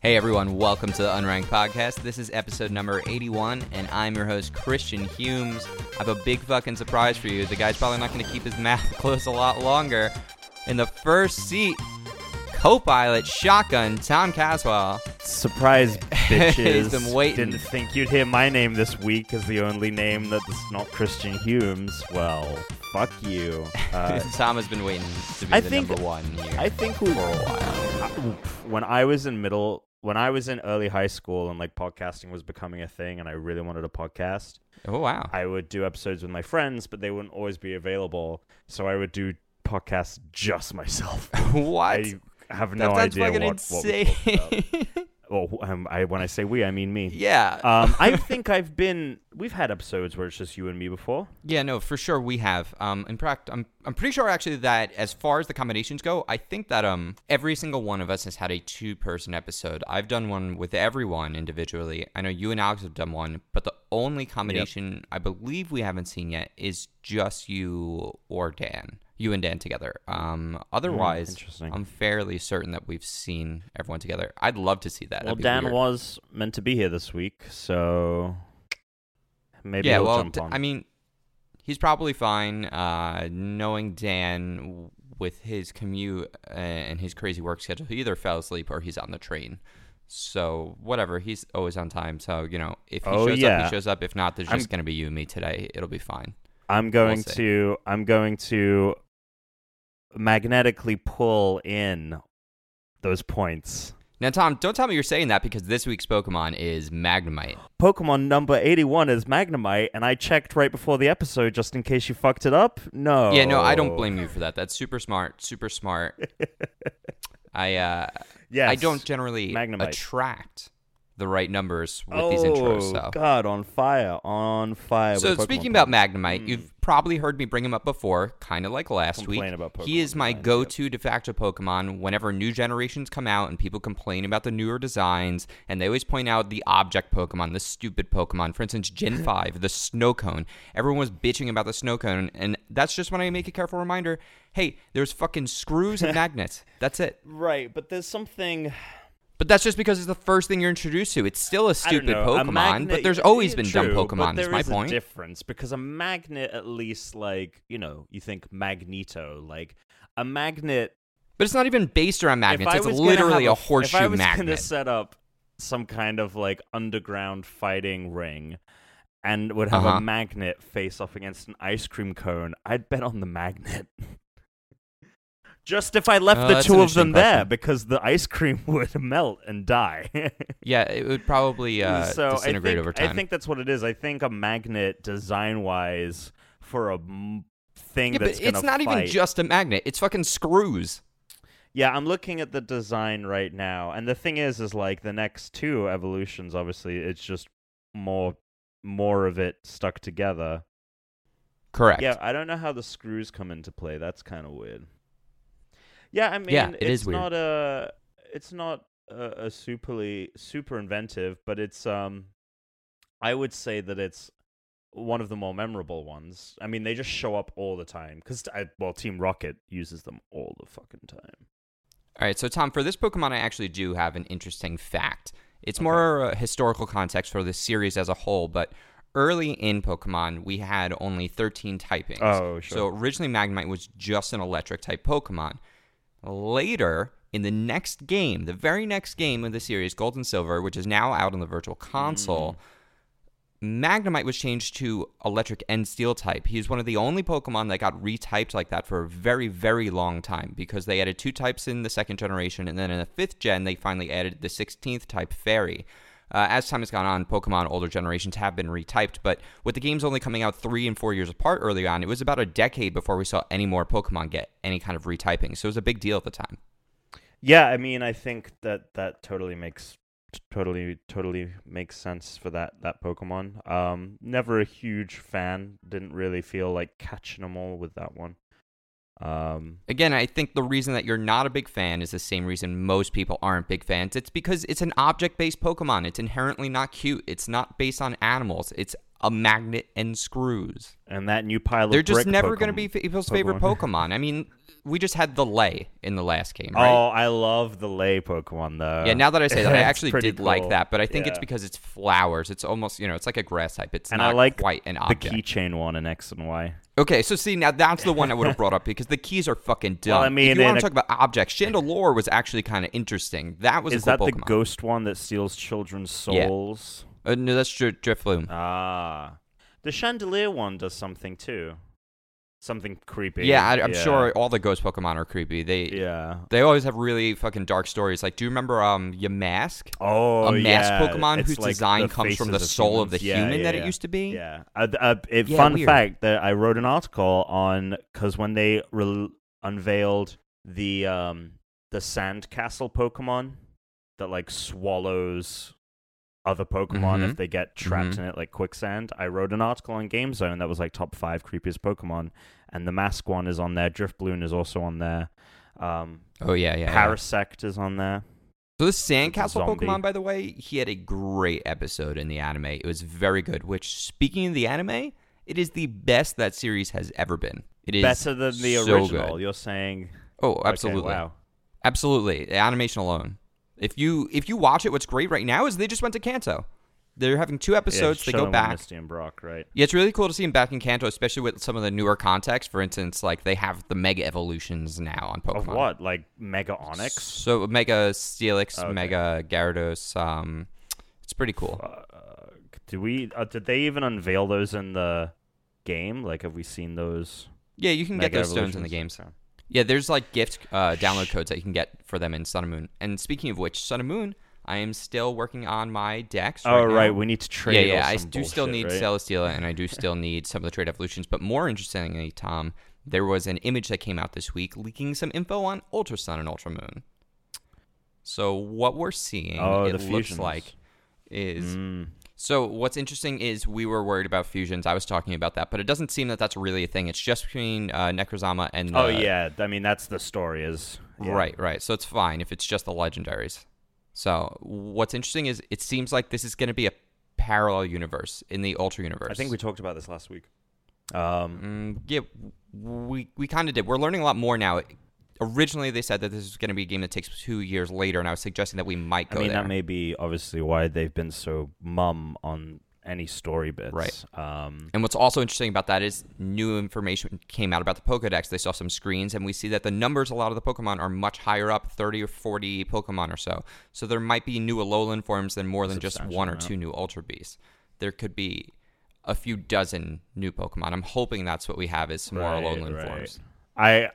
Hey everyone, welcome to the Unranked Podcast. This is episode number 81, and I'm your host, Christian Humes. I have a big fucking surprise for you. The guy's probably not going to keep his mouth closed a lot longer. In the first seat, co pilot shotgun Tom Caswell. Surprise, bitches. He's been waiting. Didn't think you'd hear my name this week as the only name that's not Christian Humes. Well, fuck you. Uh, Tom has been waiting to be I the think- number one here I think we, for a while. When I was in middle, when I was in early high school and like podcasting was becoming a thing and I really wanted a podcast, Oh, wow. I would do episodes with my friends, but they wouldn't always be available. So I would do podcasts just myself. what? I have that no sounds idea what, what we about. Well, um, I, when I say we, I mean me. yeah. Um, I think I've been. We've had episodes where it's just you and me before. Yeah, no, for sure we have. Um, in fact, I'm I'm pretty sure actually that as far as the combinations go, I think that um every single one of us has had a two person episode. I've done one with everyone individually. I know you and Alex have done one, but the only combination I believe we haven't seen yet is just you or Dan. You and Dan together. Um, otherwise, interesting. I'm fairly certain that we've seen everyone together. I'd love to see that. Well, Dan weird. was meant to be here this week, so maybe yeah, he'll well, jump on. I mean, he's probably fine. Uh, knowing Dan with his commute uh, and his crazy work schedule, he either fell asleep or he's on the train. So whatever, he's always on time. So you know, if he Oh, shows up, he shows up. If not, there's I'm- just gonna be you and me today. It'll be fine. I'm going see. to. I'm going to magnetically pull in those points. Now, Tom, don't tell me you're saying that because this week's Pokemon is Magnemite. Pokemon number 81 is Magnemite, and I checked right before the episode just in case you fucked it up. No. Yeah, no, I don't blame you for that. That's super smart. Super smart. I uh, Yes. I don't generally Magnemite. attract the right numbers with oh, these intros. Oh, so God, on fire, on fire. So Pokemon speaking about. Magnemite, hmm. you've probably heard me bring him up before, kind of like last Complain week. about he is my go-to de facto Pokemon whenever new generations come out and people complain about the newer designs, and they always point out the object Pokemon, the stupid Pokemon. For instance, Gen 5, the snow cone. Everyone was bitching about the snow cone, and that's just when I make a careful reminder, hey, there's fucking screws and magnets. That's it. Right, but there's something. But that's just because it's the first thing you're introduced to. It's still a stupid know, a Pokemon, magnet- but there's always been true, dumb Pokemon. That's my point. a difference because a magnet, at least, like you know, you think Magneto, like a magnet. But it's not even based around magnets. It's literally have a horseshoe If I was magnet. gonna set up some kind of like underground fighting ring, and would have Uh-huh. a magnet face off against an ice cream cone, I'd bet on the magnet. Just if I left Oh, the two of them interesting there, because the ice cream would melt and die. Yeah, it would probably uh, so I disintegrate think, over time. I think that's what it is. I think a magnet, design wise, for a m- thing yeah, but that's gonna it's not even just a magnet. It's fucking screws. Yeah, I'm looking at the design right now, and the thing is, is like the next two evolutions. Obviously, it's just more, more of it stuck together. Correct. Yeah, I don't know how the screws come into play. That's kind of weird. Yeah, I mean, Yeah, it it's is weird. not a, it's not a, a superly super inventive, but it's um, I would say that it's one of the more memorable ones. I mean, they just show up all the time because well, Team Rocket uses them all the fucking time. All right, so Tom, for this Pokemon, I actually do have an interesting fact. It's more uh, historical context for the series as a whole, but early in Pokemon, we had only 13 typings. Oh, sure. So originally, Magnemite was just an electric type Pokemon. Later, in the next game, the very next game of the series, Gold and Silver, which is now out on the Virtual Console, mm. Magnemite was changed to electric and steel type. He's one of the only Pokemon that got retyped like that for a very, very long time because they added two types in the second generation, and then in the fifth gen, they finally added the 16th type Fairy. Uh, as time has gone on, Pokemon older generations have been retyped, but with the games only coming out three and four years apart early on, it was about a decade before we saw any more Pokemon get any kind of retyping. So it was a big deal at the time. Yeah, I mean, I think that that totally makes totally totally makes sense for that that Pokemon. Um, never a huge fan. Didn't really feel like catching them all with that one. Um, Again, I think the reason that you're not a big fan is the same reason most people aren't big fans. It's because it's an object based Pokemon. It's inherently not cute. It's not based on animals. It's a magnet and screws. And that new pile of They're just never going to be people's favorite Pokemon. Pokemon. I mean, we just had the lay in the last game, right? Oh, I love the lay Pokemon though. yeah, now that I say that, I actually did like that, but I think it's because it's flowers. It's almost, you know, it's like a grass type. It's And not I like quite an the keychain one in X and Y. Okay, so see, now that's the one I would have brought up because the keys are fucking dumb. Well, I mean, if you want a- to talk about objects, Chandelure was actually kind of interesting. That was Is cool that the ghost one that steals children's Yeah. souls? Uh, no, that's Dr- Drifloon. Ah, the chandelier one does something too. Something creepy. yeah, I, I'm sure all the ghost Pokemon are creepy. They Yeah. they always have really fucking dark stories. Like, do you remember um Yamask? Oh, a masked yeah. Pokemon It's whose like design comes from the faces soul of the. Yeah, human yeah, that yeah. it used to be. Yeah. Uh, uh, it, Yeah, fun weird. fact that I wrote an article on because when they re- unveiled the um the sandcastle Pokemon that like swallows other Pokemon Mhm. if they get trapped Mhm. in it like quicksand. I wrote an article on GameZone that was like top five creepiest Pokemon, and the mask one is on there. Driftbloom is also on there. Um, Oh yeah, yeah. yeah. Parasect is on there. So this Sandcastle. Pokemon, by the way, he had a great episode in the anime. It was very good. Which, speaking of the anime, it is the best that series has ever been. It is Better than the so original. good. You're saying? Oh, Okay, absolutely, wow. absolutely. The animation alone. If you if you watch it, what's great right now is they just went to Kanto. They're having two episodes. yeah, they go back. Misty and Brock, right? Yeah, it's really cool to see him back in Kanto, especially with some of the newer context. For instance, like they have the Mega Evolutions now on Pokemon. Of what? Like Mega Onix? So Mega Steelix, Okay. Mega Gyarados. Um, it's pretty cool. Uh, do we? Uh, did they even unveil those in the game? Like, have we seen those? Yeah, you can get Mega those stones in the game. games. Yeah, there's like gift uh, download codes that you can get for them in Sun and Moon. And speaking of which, Sun and Moon, I am still working on my dex. Oh, right. right. now. We need to trade. yeah, yeah. I do still need right? Celesteela, and I do still need some of the trade evolutions. But more interestingly, Tom, there was an image that came out this week leaking some info on Ultra Sun and Ultra Moon. So what we're seeing, Oh, it looks like, is Mm. So what's interesting is we were worried about fusions. I was talking about that, but it doesn't seem that that's really a thing. It's just between uh, Necrozma and the, Oh yeah. I mean, that's the story. Is yeah. Right, right. So it's fine if it's just the legendaries. So what's interesting is it seems like this is going to be a parallel universe in the Ultra universe. I think we talked about this last week. Um, Mm, yeah, we we kind of did. We're learning a lot more now. Originally, they said that this is going to be a game that takes two years later, and I was suggesting that we might go. I mean, there. that may be obviously why they've been so mum on any story bits. Right. Um, And what's also interesting about that is new information came out about the Pokedex. They saw some screens, and we see that the numbers, a lot of the Pokemon, are much higher up 30 or 40 Pokemon or so. So there might be new Alolan forms than more than just one or amount. two new Ultra Beasts. There could be a few dozen new Pokemon. I'm hoping that's what we have is some more Right, Alolan right. forms. I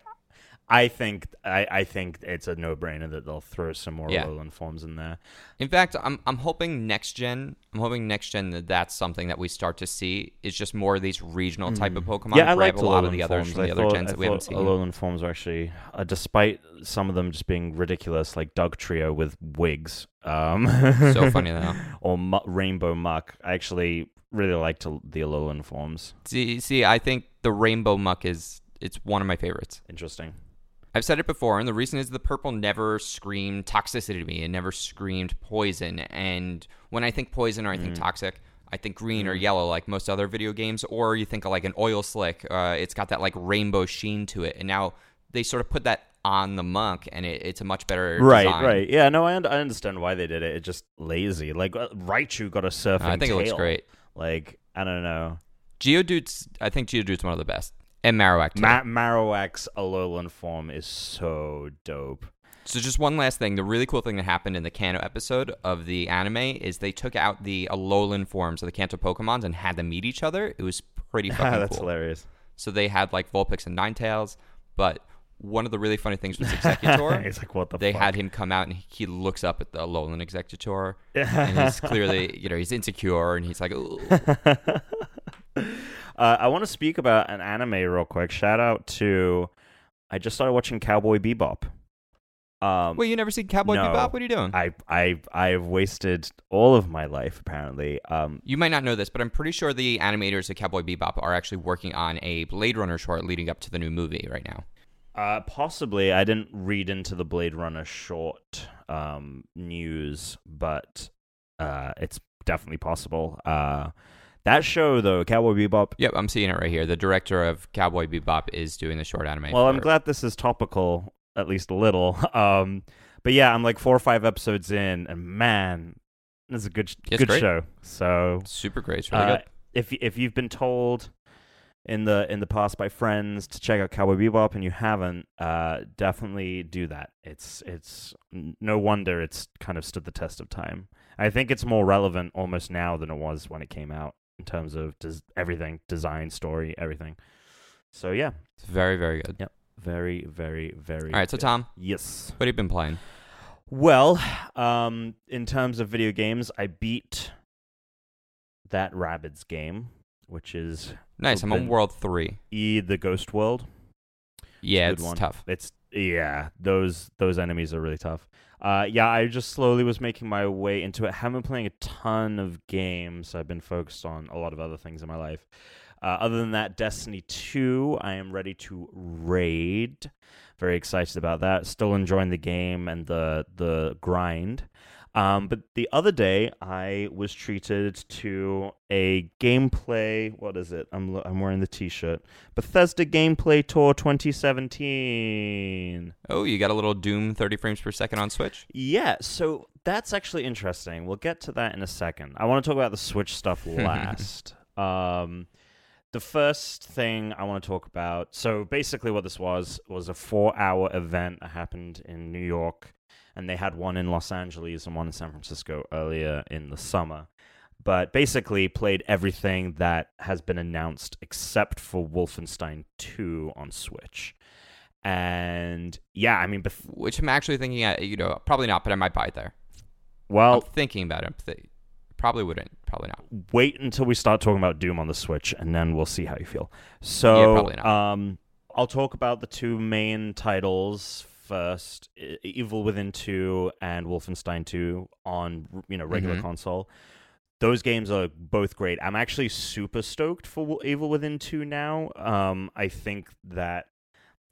I think I, I think it's a no brainer that they'll throw some more Yeah. Alolan forms in there. In fact, I'm I'm hoping next gen. I'm hoping next gen that that's something that we start to see is just more of these regional type of Pokemon. Hmm. yeah, I like a lot of the others forms. from the I other thought, gens I that we haven't seen. Alolan forms are actually, uh, despite some of them just being ridiculous, like Dugtrio with wigs. Um, So funny though. or mu- Rainbow Muk. I actually really liked the the Alolan forms. See, see, I think the Rainbow Muk is it's one of my favorites. Interesting. I've said it before, and the reason is the purple never screamed toxicity to me. It never screamed poison. And when I think poison or I think Mm. toxic, I think green or yellow, like most other video games. Or you think of like an oil slick. Uh, it's got that like rainbow sheen to it. And now they sort of put that on the monk, and it, it's a much better Right, design. right. Yeah, no, I, un- I understand why they did it. It's just lazy. Like uh, Raichu got a surfing Uh, I think it looks great. Like I don't know. Geodude's, I think Geodude's one of the best. And Marowak too. Ma- Marowak's Alolan form is so dope. So just one last thing, the really cool thing that happened in the Kanto episode of the anime is they took out the Alolan forms of the Kanto Pokemons and had them meet each other. It was pretty fucking That's cool. hilarious. So they had like Vulpix and Ninetales, but one of the really funny things was Exeggutor. He's like, what the they fuck? had him come out and he looks up at the Alolan Exeggutor and he's clearly, you know, he's insecure and he's like, Ooh. I want to speak about an anime real quick. Shout out to. I just started watching Cowboy Bebop. Um, "Wait, you never seen Cowboy no. Bebop? What are you doing?" I I I've wasted all of my life apparently. Um, You might not know this, but I'm pretty sure the animators of Cowboy Bebop are actually working on a Blade Runner short leading up to the new movie right now. Uh, possibly. I didn't read into the Blade Runner short um, news, but uh, it's definitely possible. Uh, That show though, Cowboy Bebop. Yep, I'm seeing it right here. The director of Cowboy Bebop is doing the short anime. Well, I'm glad this is topical, at least a little. Um, but yeah, I'm like four or five episodes in, and man, this is a good, It's good great. show. So super great. It's really uh, good. if if you've been told in the in the past by friends to check out Cowboy Bebop and you haven't, uh, definitely do that. It's it's no wonder it's kind of stood the test of time. I think it's more relevant almost now than it was when it came out in terms of des- everything, design, story, everything. So yeah, It's very, very good. Yep. very very very. All right, so good. Tom, Yes. what have you been playing? Well, um, in terms of video games, I beat that Rabbids game, which is Nice. I'm on World Three. E the Ghost World. Yeah, Good it's tough. It's yeah, those those enemies are really tough. Uh, yeah, I just slowly was making my way into it. Haven't been playing a ton of games. I've been focused on a lot of other things in my life. Uh, other than that, Destiny 2, I am ready to raid. Very excited about that. Still enjoying the game and the the grind. Um, but the other day, I was treated to a gameplay. What is it? I'm I'm wearing the T-shirt. Bethesda Gameplay Tour 2017. Oh, you got a little Doom 30 frames per second on Switch? Yeah, so that's actually interesting. We'll get to that in a second. I want to talk about the Switch stuff last. um, the first thing I want to talk about. So basically, what this was was a four-hour event that happened in New York, and they had one in Los Angeles and one in San Francisco earlier in the summer. But basically, played everything that has been announced except for Wolfenstein 2 on Switch. And yeah, I mean, bef- Which I'm actually thinking, uh, you know, probably not, but I might buy it there. well, I'm thinking about it. I'm probably wouldn't. Probably not. wait until we start talking about Doom on the Switch, and then we'll see how you feel. So, probably not. um, I'll talk about the two main titles first: Evil Within Two and Wolfenstein Two on you know regular Mhm. console. Those games are both great. I'm actually super stoked for Evil Within Two now. Um, I think that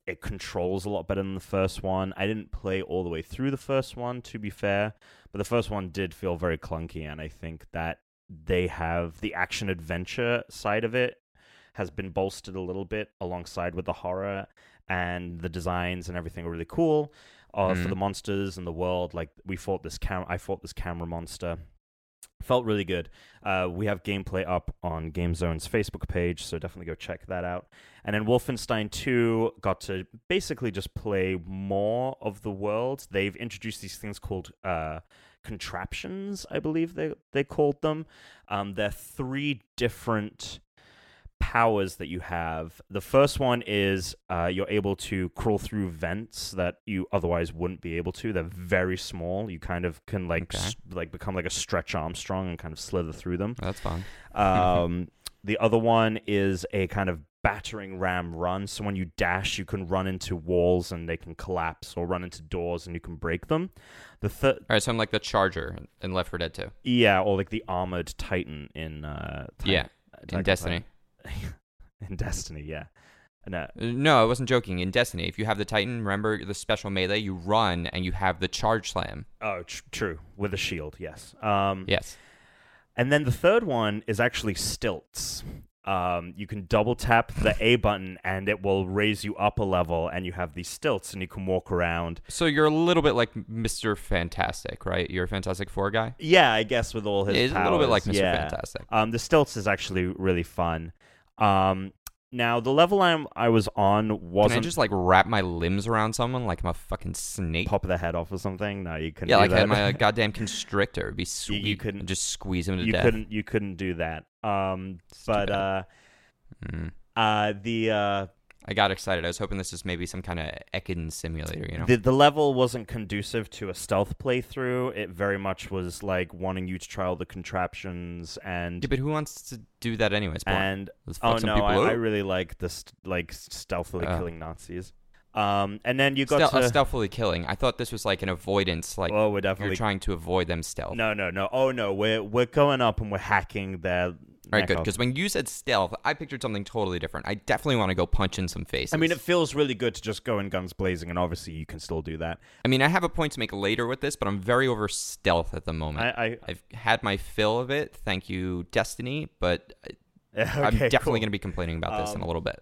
it controls a lot better than the first one. I didn't play all the way through the first one, to be fair, but the first one did feel very clunky, and I think that they have the action adventure side of it has been bolstered a little bit alongside with the horror and the designs and everything are really cool uh, for Mhm. the monsters and the world like we fought this cam i fought this camera monster. Felt really good. Uh, we have gameplay up on GameZone's facebook page so definitely go check that out. And then wolfenstein 2 got to basically just play more of the world. They've introduced these things called uh, contraptions i believe they, they called them. Um, they're three different powers that you have. The first one is uh, you're able to crawl through vents that you otherwise wouldn't be able to. They're very small. You kind of can like Okay. s- like become like a stretch Armstrong and kind of slither through them. That's fun. Um, the other one is a kind of battering ram run. So when you dash, you can run into walls and they can collapse, or run into doors and you can break them. The third, All right, so I'm like the Charger in Left 4 Dead 2. yeah, or like the armored Titan in uh, Titan- Yeah, Attack in Destiny. Titan. in Destiny, yeah. No, No, I wasn't joking. In Destiny, if you have the Titan, remember the special melee, you run and you have the charge slam. oh, tr- true. With a shield, yes. Um, Yes. And then the third one is actually stilts. Um, you can double tap the A button and it will raise you up a level, and you have these stilts, and you can walk around. So you're a little bit like Mr. Fantastic, right? You're a Fantastic Four guy. Yeah, I guess with all his It's a little bit like Mr. yeah. Fantastic. Um, the stilts is actually really fun. Um, now the level I'm I was on Can I wasn't just like wrap my limbs around someone like I'm a fucking snake? pop the head off or something. No, you couldn't. yeah, like that. I'm a goddamn constrictor. It'd be sweet. you couldn't- and just squeeze him to you death. couldn't. You couldn't do that. Um, It's but uh, Mm. uh, the uh, I got excited. I was hoping this was maybe some kind of Ekans simulator, you know? The the level wasn't conducive to a stealth playthrough. It very much was like wanting you to try all the contraptions and yeah, but who wants to do that anyways? And oh no, I. I really like this like stealthily Oh. killing Nazis. Um, and then you got Stealth- uh, to stealthily killing. I thought this was like an avoidance, like oh, we're definitely you're trying to avoid them stealth. no no no oh no we're we're going up and we're hacking their All right, good. Because when you said stealth, I pictured something totally different. I definitely want to go punch in some faces. I mean, it feels really good to just go in guns blazing, and obviously you can still do that. I mean, I have a point to make later with this, but I'm very over stealth at the moment. I, I I've had my fill of it. Thank you, Destiny. But okay, I'm definitely cool. going to be complaining about this in a Um, little bit.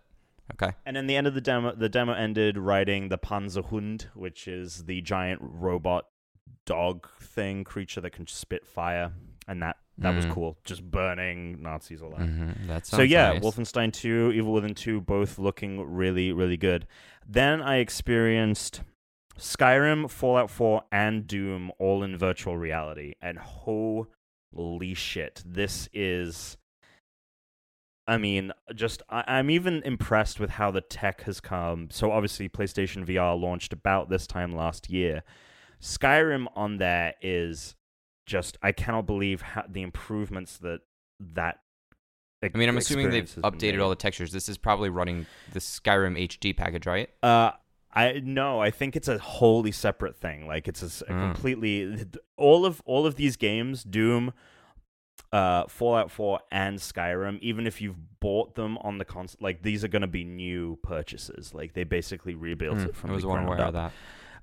Okay. And then the end of the demo, the demo ended riding the Panzerhund, which is the giant robot dog thing creature that can spit fire, and that that was Mm. cool. Just burning Nazis all that. Mm-hmm. That So yeah, nice. Wolfenstein 2, Evil Within 2, both looking really, really good. Then I experienced Skyrim, Fallout 4, and Doom all in virtual reality, and holy shit, this is. I mean, just I, I'm even impressed with how the tech has come. So obviously, PlayStation VR launched about this time last year. Skyrim on there is just I cannot believe how, the improvements that that. I mean, I'm assuming they've experience has been updated all the textures. This is probably running the Skyrim HD package, right? Uh, I no, I think it's a wholly separate thing. Like it's a Mm. completely all of all of these games, Doom, uh, Fallout 4, and Skyrim. Even if you've bought them on the console, like these are going to be new purchases. Like they basically rebuilt Hmm, it from I was the ground of up. that.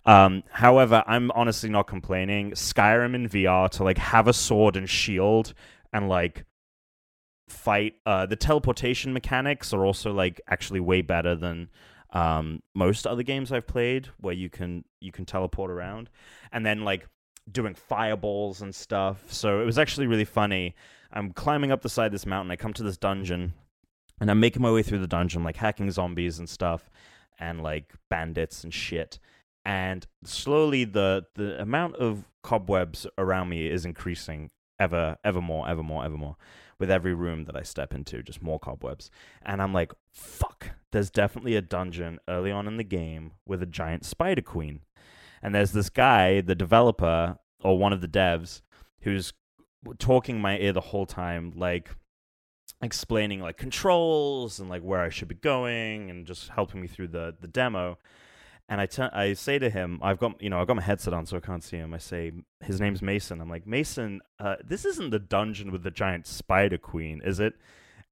Um, however, I'm honestly not complaining. Skyrim in VR to like have a sword and shield and like fight. Uh, the teleportation mechanics are also like actually way better than um most other games I've played, where you can you can teleport around, and then like doing fireballs and stuff. So it was actually really funny. I'm climbing up the side of this mountain. I come to this dungeon, and I'm making my way through the dungeon, like hacking zombies and stuff, and like bandits and shit and slowly the the amount of cobwebs around me is increasing ever ever more ever more ever more. With every room that I step into just more cobwebs. And I'm like fuck there's definitely a dungeon early on in the game with a giant spider queen. And there's this guy the developer or one of the devs who's talking my ear the whole time like explaining like controls and like where I should be going and just helping me through the the demo and I say to him, I've got you know I've got my headset on so I can't see him. I say his name's Mason. I'm like Mason, uh, this isn't the dungeon with the giant spider queen, is it?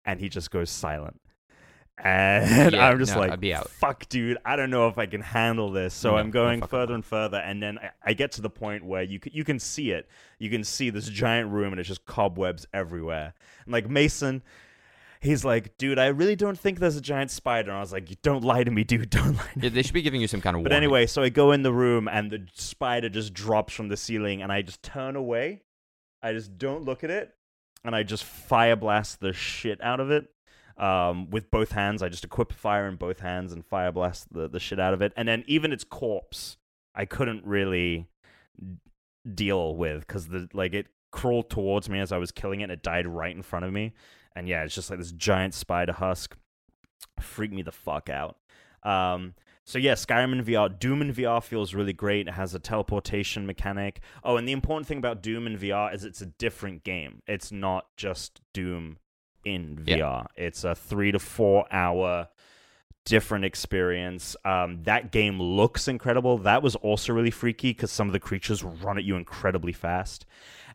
And he just goes silent. And Yeah, I'm just no, like, fuck, dude, I don't know if I can handle this. So No, I'm going fucking further and further, and then I, I get to the point where you can, you can see it. You can see this giant room, and it's just cobwebs everywhere. And like Mason, he's like, dude, I really don't think there's a giant spider. And I was like, you don't lie to me, dude. Don't lie to me. Yeah, they should be giving you some kind of But warning. anyway, so I go in the room and the spider just drops from the ceiling and I just turn away. I just don't look at it and I just fire blast the shit out of it. Um, with both hands, I just equip fire in both hands and fire blast the, the shit out of it. And then even its corpse, I couldn't really deal with because the like it crawled towards me as I was killing it. and It died right in front of me, and yeah, it's just like this giant spider husk. Freaked me the fuck out. Um, so yeah, Skyrim in VR, Doom in VR feels really great. It has a teleportation mechanic. Oh, and the important thing about Doom in VR is it's a different game. It's not just Doom in Yeah. VR. It's a three to four hour different experience. Um, that game looks incredible. That was also really freaky because some of the creatures run at you incredibly fast.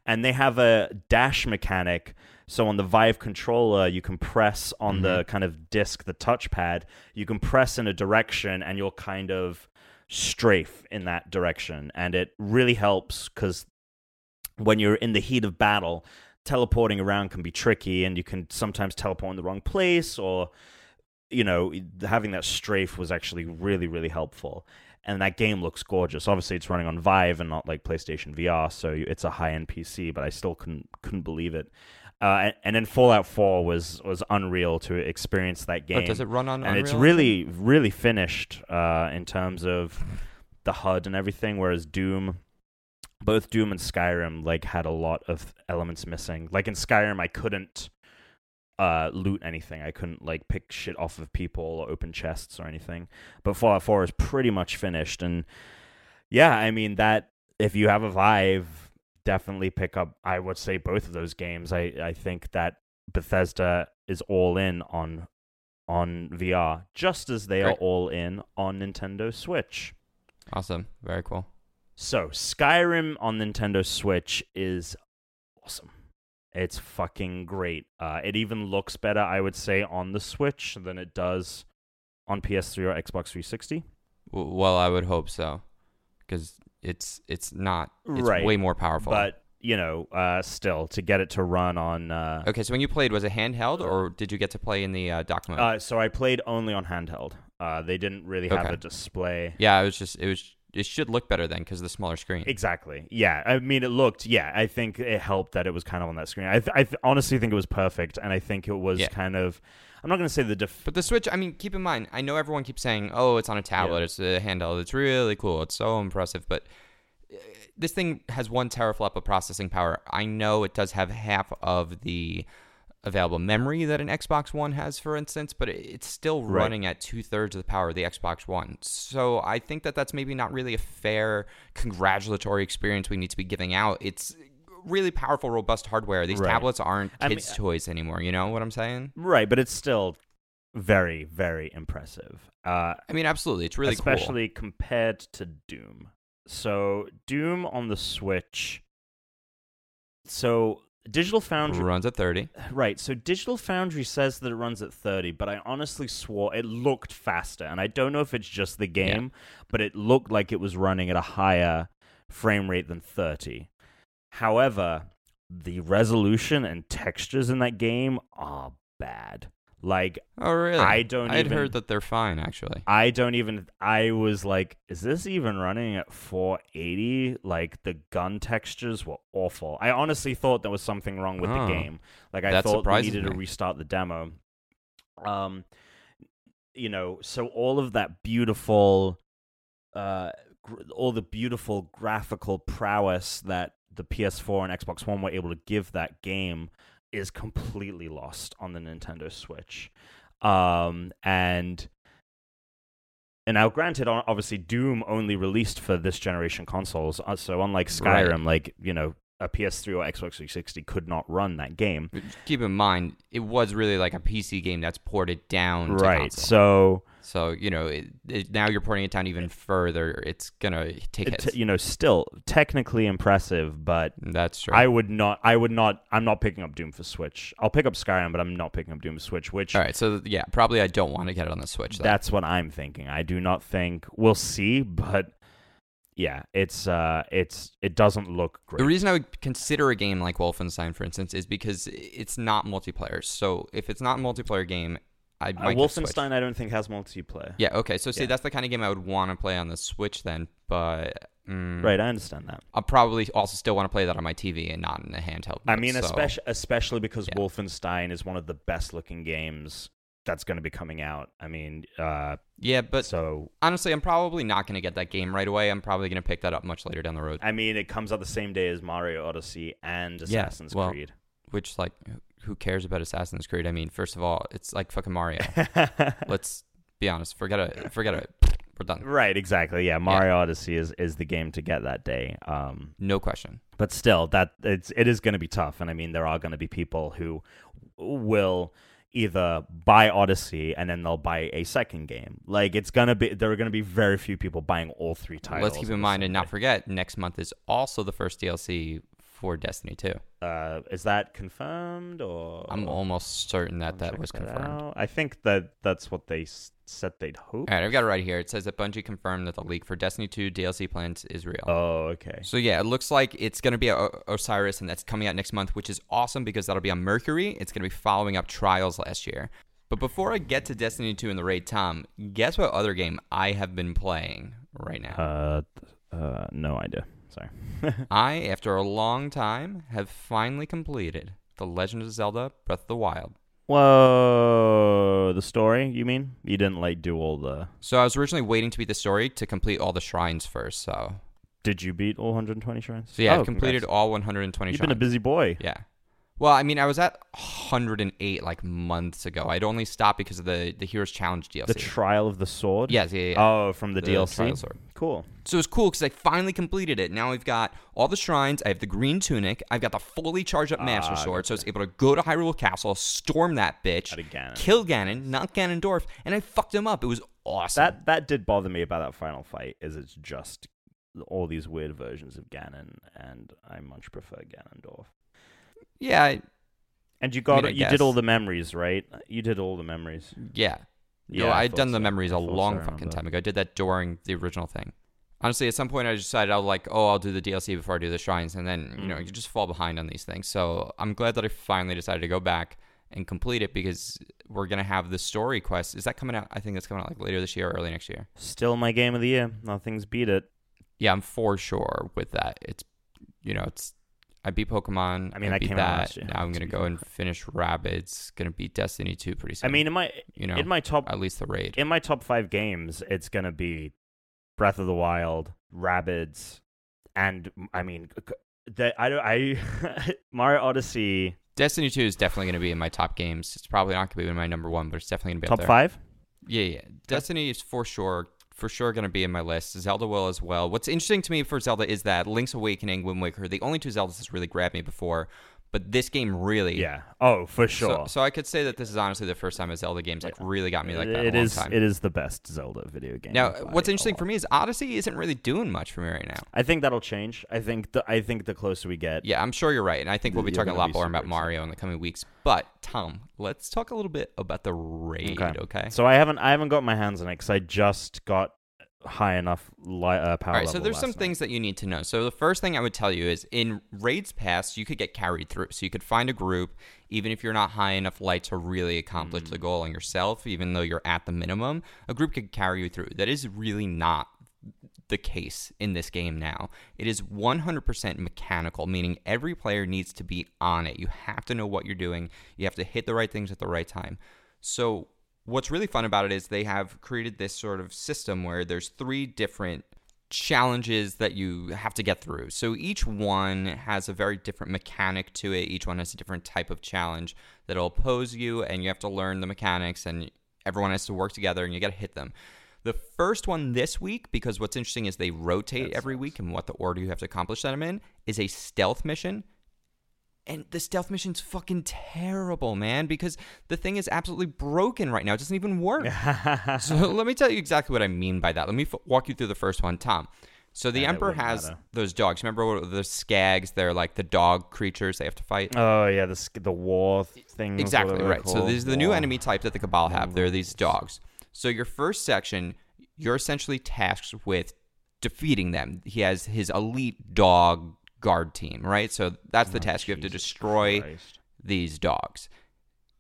And they have a dash mechanic. So on the Vive controller, you can press on the mm-hmm. kind of disc, the touchpad, you can press in a direction and you'll kind of strafe in that direction. And it really helps because when you're in the heat of battle, teleporting around can be tricky and you can sometimes teleport in the wrong place or you know having that strafe was actually really really helpful. And that game looks gorgeous. Obviously it's running on vive and not like playstation vr so it's a high-end pc but i still couldn't couldn't believe it uh, and, then fallout 4 was was unreal to experience that game But does it run on and it's really really finished uh, in terms of the HUD and everything. Whereas Doom, both Doom and Skyrim, like had a lot of elements missing. Like in Skyrim, I couldn't uh, loot anything. I couldn't like pick shit off of people or open chests or anything. But Fallout 4 is pretty much finished, and yeah, I mean that if you have a Vive, definitely pick up. I would say both of those games. I I think that Bethesda is all in on on VR, just as they are all in on Nintendo Switch. Awesome. Very cool. So, Skyrim on Nintendo Switch is awesome. It's fucking great. Uh, it even looks better, I would say, on the Switch than it does on PS3 or Xbox 360. Well, I would hope so, because it's it's not. It's Right. way more powerful. But you know, uh, still to get it to run on. Uh, okay, so when you played, was it handheld or did you get to play in the uh, dock mode? uh, so I played only on handheld. Uh, they didn't really have Okay. a display. yeah, it was just it was it should look better then because of the smaller screen. Exactly. Yeah. I mean, it looked. Yeah. I think it helped that it was kind of on that screen. I, th- I th- honestly think it was perfect, and I think it was Yeah. kind of. I'm not going to say the def- But the Switch, I mean, keep in mind, I know everyone keeps saying, "Oh, it's on a tablet, Yeah. it's a handheld, it's really cool, it's so impressive." But uh, this thing has one teraflop of processing power. I know it does have half of the available memory that an Xbox One has, for instance, but it's still Right. running at two thirds of the power of the Xbox One. So I think that that's maybe not really a fair congratulatory experience we need to be giving out. It's really powerful, robust hardware. These Right. tablets aren't I mean, kids' toys anymore. You know what I'm saying? right, but it's still very, very impressive. Uh, I mean, absolutely, it's really cool. especially compared to Doom. So Doom on the Switch. So Digital Foundry, runs at 30. right? So Digital Foundry says that it runs at 30, but I honestly swore it looked faster, and I don't know if it's just the game, but it looked like it was running at a higher frame rate than 30. However, the resolution and textures in that game are bad. Like Oh, really? I don't I'd even- heard that they're fine, actually. I don't even. I was like, is this even running at 480? Like the gun textures were awful. I honestly thought there was something wrong with Oh. the game. Like I thought we needed to restart the demo. Um, you know, so all of that beautiful, uh, gr- all the beautiful graphical prowess that the PS4 and Xbox One were able to give that game is completely lost on the Nintendo Switch. Um, and and now, granted, obviously, Doom only released for this generation consoles. uh, So, unlike Right. Skyrim, like you know, a PS3 or Xbox 360 could not run that game. Keep in mind, it was really like a PC game that's ported down to right. So, So, you know, it, it, now you're porting it down even further. It's going to take it, hits. you know, still technically impressive, but That's true. I would not. I would not. I'm not picking up Doom for Switch. I'll pick up Skyrim, but I'm not picking up Doom for Switch. Which All right. So, yeah, probably I don't want to get it on the Switch. Though. That's what I'm thinking. I do not think we'll see, but yeah, it's uh, it's it doesn't look great. The reason I would consider a game like Wolfenstein, for instance, is because it's not multiplayer. So, if it's not a multiplayer game, I Uh. Wolfenstein, I don't think has multiplayer. Yeah, okay. So, see, Yeah. that's the kind of game I would want to play on the Switch then. But mm, Right, I understand that. I'll probably also still want to play that on my TV and not in a handheld. I mode, mean, so- especially especially because Yeah. Wolfenstein is one of the best looking games that's going to be coming out. I mean, uh, Yeah, but so honestly, I'm probably not going to get that game right away. I'm probably going to pick that up much later down the road. I mean, it comes out the same day as Mario Odyssey and Yeah, Assassin's well, Creed. Which, like, who cares about Assassin's Creed? I mean, first of all, it's like fucking Mario. Let's be honest. Forget it. Forget it. We're done. right, exactly. Yeah, Mario Odyssey is is the game to get that day. Um, No question. but still that it's it is going to be tough and i mean there are going to be people who will either buy odyssey and then they'll buy a second game like it's going to be there are going to be very few people buying all three titles Let's keep in mind and not forget, next month is also the first DLC for Destiny 2. uh is that confirmed or I'm almost certain that that was confirmed. i think that that's what they s- said they'd hope All right, I've got it right here. It says that Bungie confirmed that the leak for Destiny 2 DLC plans is real. oh okay So yeah, it looks like it's going to be O- Osiris, and that's coming out next month, which is awesome because that'll be on Mercury. It's going to be following up Trials last year. But before I get to Destiny 2 and the raid, Tom, guess what other game I have been playing right now? uh uh no idea sorry I, after a long time, have finally completed The Legend of Zelda: Breath of the Wild. whoa the story you mean you didn't like do all the So I was originally waiting to beat the story to complete all the shrines first. So, Did you beat all 120 shrines? so yeah, Oh, I've completed congrats. all 120 You've shrines. been a busy boy. Yeah. Well, I mean, I was at 108 like months ago. I'd only stopped because of the the Heroes Challenge DLC. The Trial of the Sword. yes, yeah, yeah, yeah. Oh, from the, DLC. Trial Sword. Cool. So it was cool because I finally completed it. Now I've got all the shrines. I have the green tunic. I've got the fully charged up Master Ah, Sword. So I was able to go to Hyrule Castle, storm that bitch, again. kill Ganon, not Ganondorf, and I fucked him up. It was awesome. That that did bother me about that final fight. Is it's just all these weird versions of Ganon, and I much prefer Ganondorf. Yeah, I- And you got I you did all the memories, right? You did all the memories. yeah. Yeah, I I'd done the memories a thought so, long fucking time ago. I did that during the original thing. Honestly, at some point I decided I was like, oh, I'll do the DLC before I do the shrines, and then you know Mm. you just fall behind on these things. So I'm glad that I finally decided to go back and complete it because we're gonna have the story quest. Is that coming out? I think that's coming out like later this year or early next year. Still my game of the year. Nothing's beat it. Yeah, I'm for sure with that. It's you know, it's I beat Pokemon. I mean, that beat that. Now I'm gonna go and finish Rabbids. Gonna beat Destiny 2 pretty soon. I mean, in my you know, in my top at least the raid. in my top five games, it's gonna be Breath of the Wild, Rabbids, and I mean, the, I don't I Mario Odyssey Destiny 2 is definitely going to be in my top games. It's probably not going to be in my number one, but it's definitely going to be top five. Yeah, yeah. Destiny is for sure, for sure going to be in my list. Zelda will as well. What's interesting to me for Zelda is that Link's Awakening, Wind Waker, the only two Zeldas that's really grabbed me before, but this game really. Yeah. Oh, for sure. so I could say that this is honestly the first time a Zelda game's like really got me like that. It in a long is. time. It is the best Zelda video game. now, what's interesting for me is Odyssey isn't really doing much for me right now. I think that'll change. I think the I think the closer we get, Yeah, I'm sure you're right, and I think we'll be talking a lot more about excited. Mario in the coming weeks. But Tom, let's talk a little bit about the raid. Okay. okay? So I haven't I haven't got my hands on it because I just got high enough light, uh, power All right, so there's some night. things that you need to know. So the first thing I would tell you is in raids past, you could get carried through. So you could find a group, even if you're not high enough light to really accomplish Mm. the goal on yourself, even though you're at the minimum, a group could carry you through. That is really not the case in this game now. It is 100% mechanical, meaning every player needs to be on it. You have to know what you're doing. You have to hit the right things at the right time. So what's really fun about it is they have created this sort of system where there's three different challenges that you have to get through. So each one has a very different mechanic to it. Each one has a different type of challenge that'll pose you and you have to learn the mechanics and everyone has to work together and you got to hit them. The first one this week, because what's interesting is they rotate every week and what the order you have to accomplish them in, is a stealth mission. And the stealth mission's fucking terrible, man, because the thing is absolutely broken right now. It doesn't even work. so let me tell you exactly what I mean by that. Let me f- walk you through the first one, Tom. So the Yeah, Emperor has matter. those dogs. Remember what the skags? They're like the dog creatures they have to fight. oh yeah, the the war thing. Exactly right. So these are the new enemy type that the Cabal have. They're these dogs. So your first section, you're essentially tasked with defeating them. He has his elite dog guard team, right? So that's the oh, task. You have to destroy these dogs.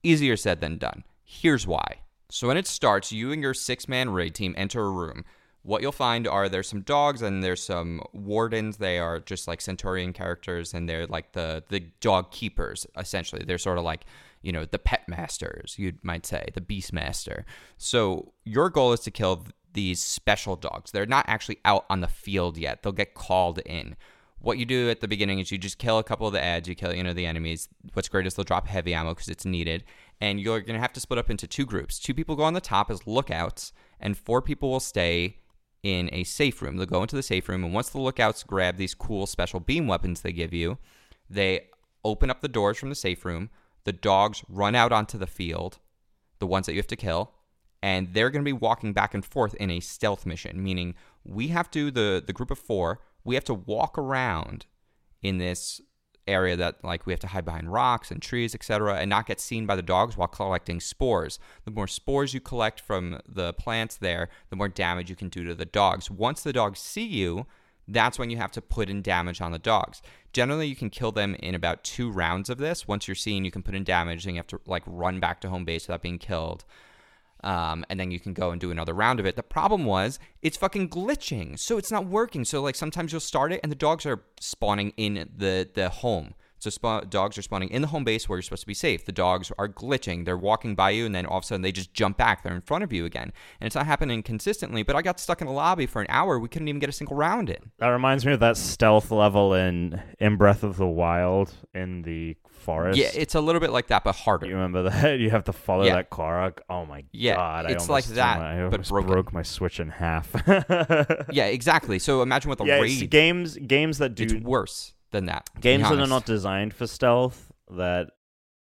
Easier said than done. Here's why. So when it starts, you and your six man raid team enter a room. What you'll find are there's some dogs and there's some wardens. They are just like Centurion characters and they're like the the dog keepers essentially. They're sort of like you know the pet masters, you might say, the beast master. So your goal is to kill th- these special dogs. They're not actually out on the field yet. They'll get called in what you do at the beginning is you just kill a couple of the ads, you kill you know the enemies. What's great is they'll drop heavy ammo because it's needed, and you're gonna have to split up into two groups. Two people go on the top as lookouts, and four people will stay in a safe room. They'll go into the safe room, and once the lookouts grab these cool special beam weapons they give you, they open up the doors from the safe room. The dogs run out onto the field, the ones that you have to kill, and they're going to be walking back and forth in a stealth mission, meaning we have to the the group of four, we have to walk around in this area that like we have to hide behind rocks and trees, etc., and not get seen by the dogs while collecting spores. The more spores you collect from the plants there, the more damage you can do to the dogs. Once the dogs see you, that's when you have to put in damage on the dogs. Generally, you can kill them in about two rounds of this. Once you're seen, you can put in damage, and you have to like run back to home base without being killed. Um, and then you can go and do another round of it. The problem was it's fucking glitching, so it's not working. So like sometimes you'll start it, and the dogs are spawning in the the home. So spa- dogs are spawning in the home base where you're supposed to be safe. The dogs are glitching. They're walking by you, and then all of a sudden they just jump back. They're in front of you again, and it's not happening consistently. But I got stuck in a lobby for an hour. We couldn't even get a single round in. That reminds me of that stealth level in in Breath of the Wild in the forest. Yeah, it's a little bit like that, but harder. you remember that? You have to follow Yeah. that Korok. Oh my god! Yeah, god! it's like that, I but broken. broke my Switch in half. yeah, exactly. So imagine what the yeah, raid. games games that do it's worse than that. games that are not designed for stealth that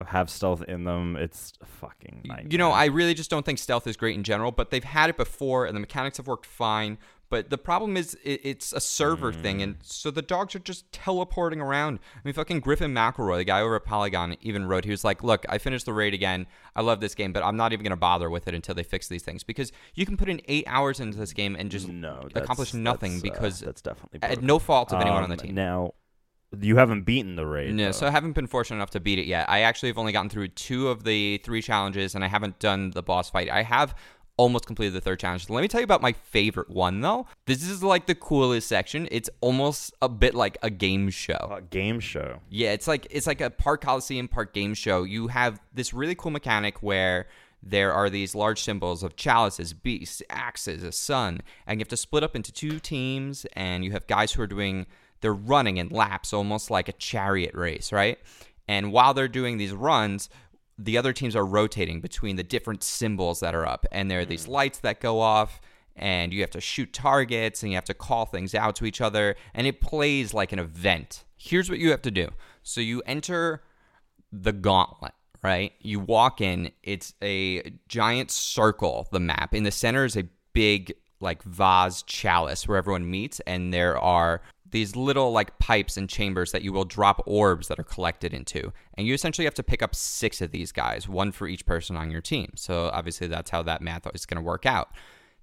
have stealth in them. It's fucking fucking. You know. I really just don't think stealth is great in general, but they've had it before and the mechanics have worked fine. But the problem is it's a server thing, and so the dogs are just teleporting around. I mean, fucking Griffin McElroy, the guy over at Polygon, even wrote he was like, "Look, I finished the raid again. I love this game, but I'm not even gonna bother with it until they fix these things because you can put in eight hours into this game and just No, accomplish nothing uh, because that's definitely at no fault of anyone on the Um, team. Now, you haven't beaten the raid. No, though. so I haven't been fortunate enough to beat it yet. I actually have only gotten through two of the three challenges, and I haven't done the boss fight. I have almost completed the third challenge. Let me tell you about my favorite one, though. This is like the coolest section. It's almost a bit like a game show. Uh, game show. Yeah, it's like it's like a park coliseum, park game show. You have this really cool mechanic where there are these large symbols of chalices, beasts, axes, a sun, and you have to split up into two teams, and you have guys who are doing they're running in laps, almost like a chariot race, right? And while they're doing these runs, the other teams are rotating between the different symbols that are up, and there are these hmm. lights that go off, and you have to shoot targets, and you have to call things out to each other, and it plays like an event. Here's what you have to do. So you enter the gauntlet, right? You walk in, it's a giant circle, the map. In the center is a big, like, vase chalice where everyone meets, and there are these little like pipes and chambers that you will drop orbs that are collected into. And you essentially have to pick up six of these guys, one for each person on your team. So obviously that's how that math is going to work out.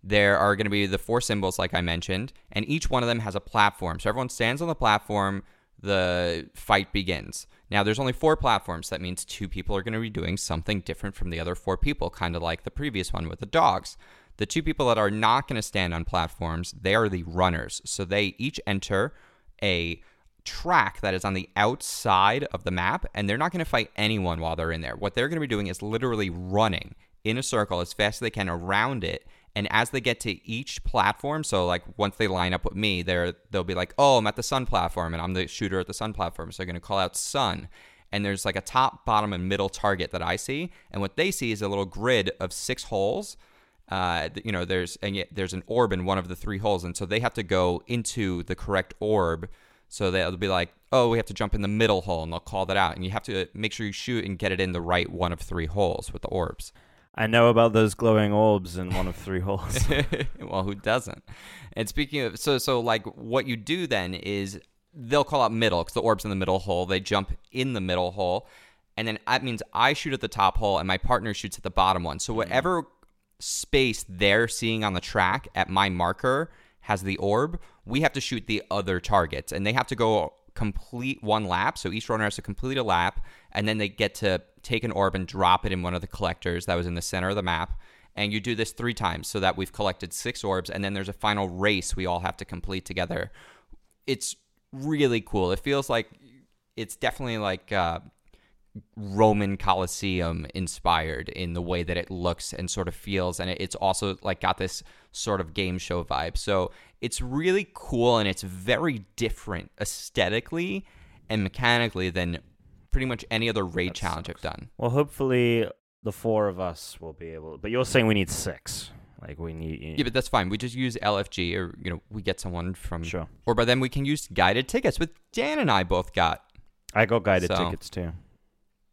There are going to be the four symbols, like I mentioned, and each one of them has a platform. So everyone stands on the platform, the fight begins. Now, there's only four platforms. That means two people are going to be doing something different from the other four people, kind of like the previous one with the dogs. The two people that are not going to stand on platforms, they are the runners. So they each enter a track that is on the outside of the map, and they're not going to fight anyone while they're in there. What they're going to be doing is literally running in a circle as fast as they can around it. And as they get to each platform, so like once they line up with me, they're they'll be like, "Oh, I'm at the sun platform, and I'm the shooter at the sun platform." So they're going to call out sun, and there's like a top, bottom, and middle target that I see, and what they see is a little grid of six holes. Uh, you know, there's and yet there's an orb in one of the three holes, and so they have to go into the correct orb. So they'll be like, "Oh, we have to jump in the middle hole," and they'll call that out, and you have to make sure you shoot and get it in the right one of three holes with the orbs. I know about those glowing orbs in one of three holes. well, who doesn't? And speaking of, so so like what you do then is they'll call out middle because the orb's in the middle hole. They jump in the middle hole, and then that means I shoot at the top hole and my partner shoots at the bottom one. So whatever space they're seeing on the track at my marker has the orb. We have to shoot the other targets, and they have to go complete one lap. So each runner has to complete a lap, and then they get to take an orb and drop it in one of the collectors that was in the center of the map. And you do this three times so that we've collected six orbs, and then there's a final race we all have to complete together. It's really cool. It feels like it's definitely like uh, Roman Colosseum inspired in the way that it looks and sort of feels, and it's also like got this sort of game show vibe. So it's really cool and it's very different aesthetically and mechanically than pretty much any other raid That challenge sucks. I've done. well, hopefully the four of us will be able. But you're saying we need six. Like we need. Yeah, but that's fine. We just use LFG, or you know, we get someone from, sure. or by then we can use guided tickets. But Dan and I both got. I got guided So- tickets too.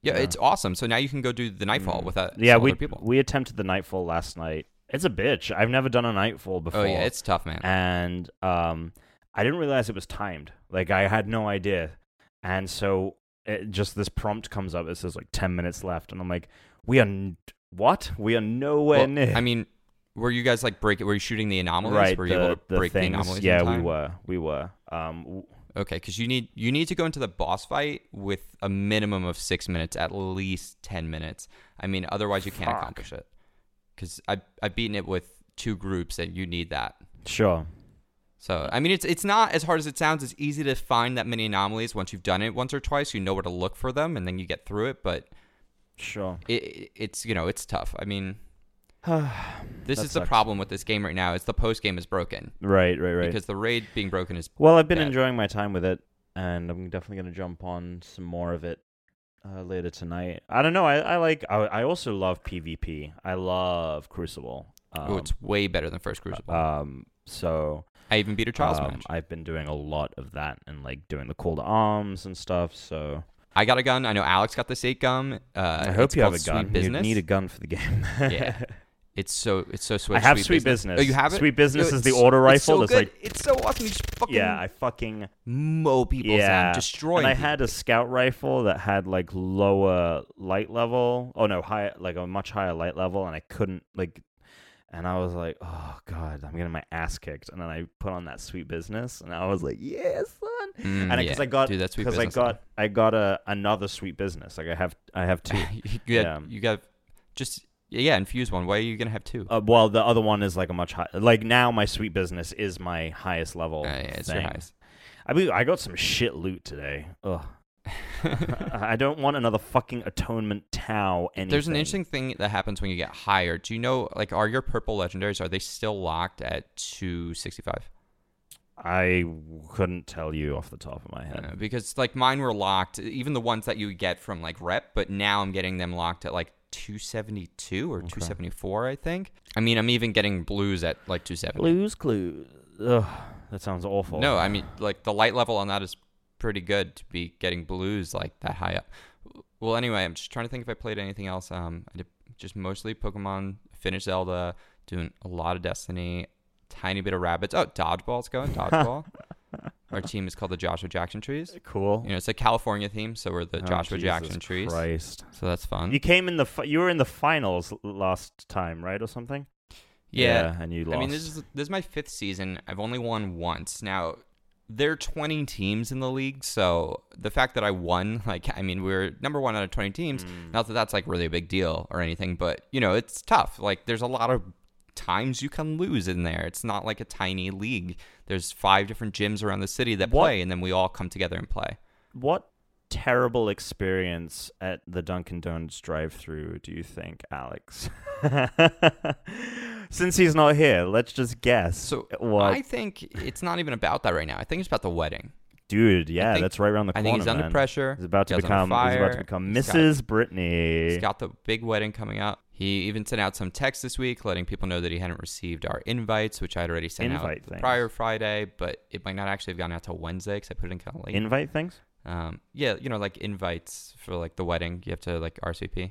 Yeah, Yeah. it's awesome. So now you can go do the Nightfall Mm. with uh, Yeah, we we attempted the nightfall last night. It's a bitch. I've never done a nightfall before. Oh yeah, it's tough, man. and um, I didn't realize it was timed. Like I had no idea, and so it, just this prompt comes up. It says like ten minutes left, and I'm like, we are n- what? We are nowhere Well, near. I mean, were you guys like break? Were you shooting the anomalies? right? Were the, you able to the break things, the anomalies? Yeah, we were. We were. Um, Okay, because you need you need to go into the boss fight with a minimum of six minutes, at least ten minutes. I mean, otherwise you can't Fuck. accomplish it. Because I I've beaten it with two groups, and you need that. sure. So I mean, it's it's not as hard as it sounds. It's easy to find that many anomalies once you've done it once or twice. You know where to look for them, and then you get through it. But Sure. it, it- it's you know it's tough. I mean, this is the sucks. problem with this game right now. Is the post game is broken right, right, right. because the raid being broken is Well, I've been bad. enjoying my time with it, and I'm definitely gonna jump on some more of it uh, later tonight. I don't know. I, I like. I, I also love PvP. I love Crucible. Um, oh, it's way better than first Crucible. um. So I even beat a trials um, match. I've been doing a lot of that and like doing the call to arms and stuff. So I got a gun. I know Alex got the Sate gun. Uh, I hope it's you have called a gun. Business. You need a gun for the game. Yeah. It's so it's so sweet. I have Sweet Business. Oh, you have it. Sweet Business Yo, is the it's- auto it's so rifle good. like- it's so awesome. You just fucking Yeah, I fucking mow people yeah. down, destroy. And I people. had a scout rifle that had like lower light level. Oh no, high like a much higher light level, and I couldn't like. And I was like, oh god, I'm getting my ass kicked. And then I put on that Sweet Business, and I was like, yeah, son. Mm, and because yeah. I got sweet because I business, got I got a another Sweet Business. Like I have I have two. you got, Yeah. you got just yeah, infuse one. Why are you gonna have two? Uh, well, the other one is like a much high. Like now, my sweet business is my highest level. Uh, yeah, it's your thing. highest. I mean, I got some shit loot today. Ugh. I don't want another fucking atonement Tau. Anything. There's an interesting thing that happens when you get higher. Do you know, like, are your purple legendaries are they still locked at 265? I couldn't tell you off the top of my head. Uh, because like mine were locked, even the ones that you get from like rep, but now I'm getting them locked at like 272 or 274, I think. I mean, I'm even getting blues at like 270. Blues Clues. Ugh, that sounds awful. No, I mean, like the light level on that is pretty good to be getting blues like that high up. Well, anyway, I'm just trying to think if I played anything else. Um, I did just mostly Pokemon, finished Zelda, doing a lot of Destiny, tiny bit of rabbits. Oh, dodgeball's going. Dodgeball. Our team is called the Joshua Jackson Trees. cool. You know, it's a California theme, so we're the Oh, Joshua Jesus Jackson Trees. Christ. So that's fun. You came in the fi- you were in the finals last time, right, or something? yeah. and you lost. I mean, this is this is my fifth season. I've only won once. Now, there are 20 teams in the league, so the fact that I won, like, I mean, we're number one out of 20 teams. Mm. Not that that's like really a big deal or anything, but you know, it's tough. Like, there's a lot of times you can lose in there. It's not like a tiny league. There's five different gyms around the city that What- play, and then we all come together and play. What terrible experience at the Dunkin' Donuts drive-through do you think, Alex? Since he's not here, let's just guess. So what, I think it's not even about that right now. I think it's about the wedding. dude? Yeah, think- that's right around the corner. I think he's under man. pressure. He's about to become. He's about to become He's got- Mrs. Brittany. He's got the big wedding coming up. He even sent out some text this week letting people know that he hadn't received our invites, which I'd already sent Invite out the things. prior Friday, but it might not actually have gone out till Wednesday because I put it in kind of late. Invite things. um, yeah, you know, like invites for like the wedding, you have to like RSVP.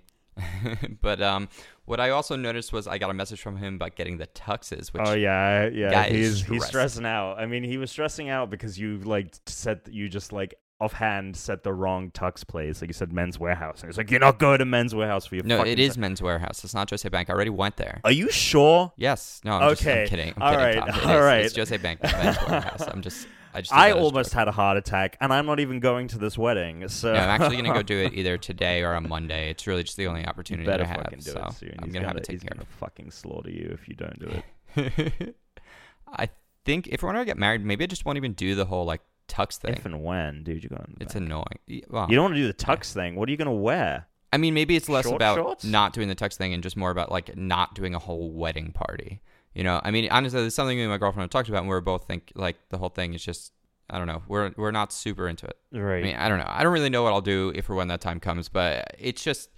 but um, what I also noticed was I got a message from him about getting the tuxes, which oh yeah, yeah. He's he's stressing. stressing out. I mean, he was stressing out because you like said you just like offhand said the wrong tux place. Like you said, Men's Wearhouse. And it's like you're not going to Men's Wearhouse for your. no, it is Men's Wearhouse. It's not Jose Bank. I already went there. Are you sure? Yes. No, I'm, just, I'm Okay. kidding. I'm All kidding, right. All is. right. It's Jose Bank. Men's Wearhouse. I'm just. I just. I that as a almost had a heart attack, and I'm not even going to this wedding. So No, I'm actually gonna go do it either today or on Monday. It's really just the only you opportunity better that I have. fucking do so it soon. I'm He's gonna have it he's taken gonna fucking slaughter you if you don't do it. I think if we're gonna get married, maybe I just won't even do the whole like tux thing. If and when, dude, you're going. To. It's annoying. Well, You don't want to do the tux thing. What are you gonna wear? I mean, maybe it's less Short about shorts? not doing the tux thing and just more about like not doing a whole wedding party. You know, I mean, honestly, there's something me and my girlfriend have talked about, and we're both think like the whole thing is just. I don't know. We're we're not super into it. Right. I mean, I don't know. I don't really know what I'll do if or when that time comes, but it's just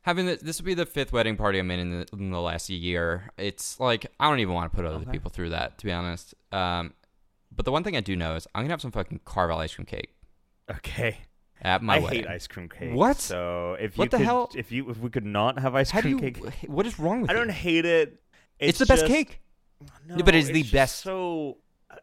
having the, this will be the fifth wedding party I'm in in the, in the last year. It's like I don't even want to put other Okay. people through that, to be honest. Um, but the one thing I do know is I'm gonna have some fucking Carvel ice cream cake okay. at my I wedding. hate ice cream cake. What? So if What you the could, hell? if you if we could not have ice How do cream you? cake, What is wrong with I you? don't hate it. It's, the best just- cake. No, but it's the just best- So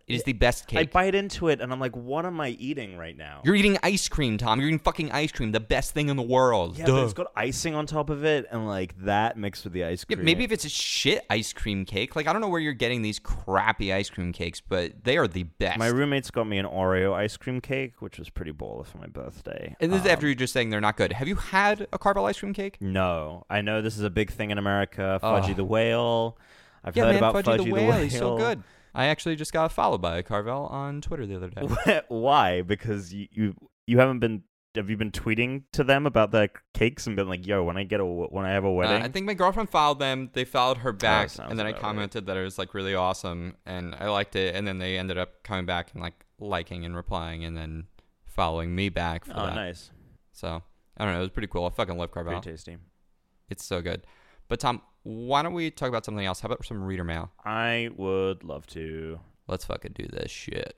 It is the best cake. I bite into it and I'm like, what am I eating right now? You're eating ice cream, Tom. You're eating fucking ice cream, the best thing in the world. yeah, Duh. but it's got icing on top of it, and like that mixed with the ice cream. Yeah, maybe if it's a shit ice cream cake, like I don't know where you're getting these crappy ice cream cakes, but they are the best. my roommates got me an Oreo ice cream cake, which was pretty baller for my birthday. And this is Um, after you're just saying they're not good. Have you had a Carvel ice cream cake? No, I know this is a big thing in America. Fudgie the whale. I've yeah, heard man, about Fudgie, the, whale, whale. He's so good. I actually just got followed by Carvel on Twitter the other day. Why? Because you, you you haven't been. Have you been tweeting to them about their cakes and been like, "Yo, when I get a when I have a Uh, wedding"? I think my girlfriend followed them. They followed her back, sounds and then I about right. commented that it was like really awesome, and I liked it. And then they ended up coming back and like liking and replying, and then following me back for oh, that. nice, So I don't know. It was pretty cool. I fucking love Carvel. pretty tasty. It's so good. But Tom, why don't we talk about something else? How about some reader mail? I would love to. Let's fucking do this shit.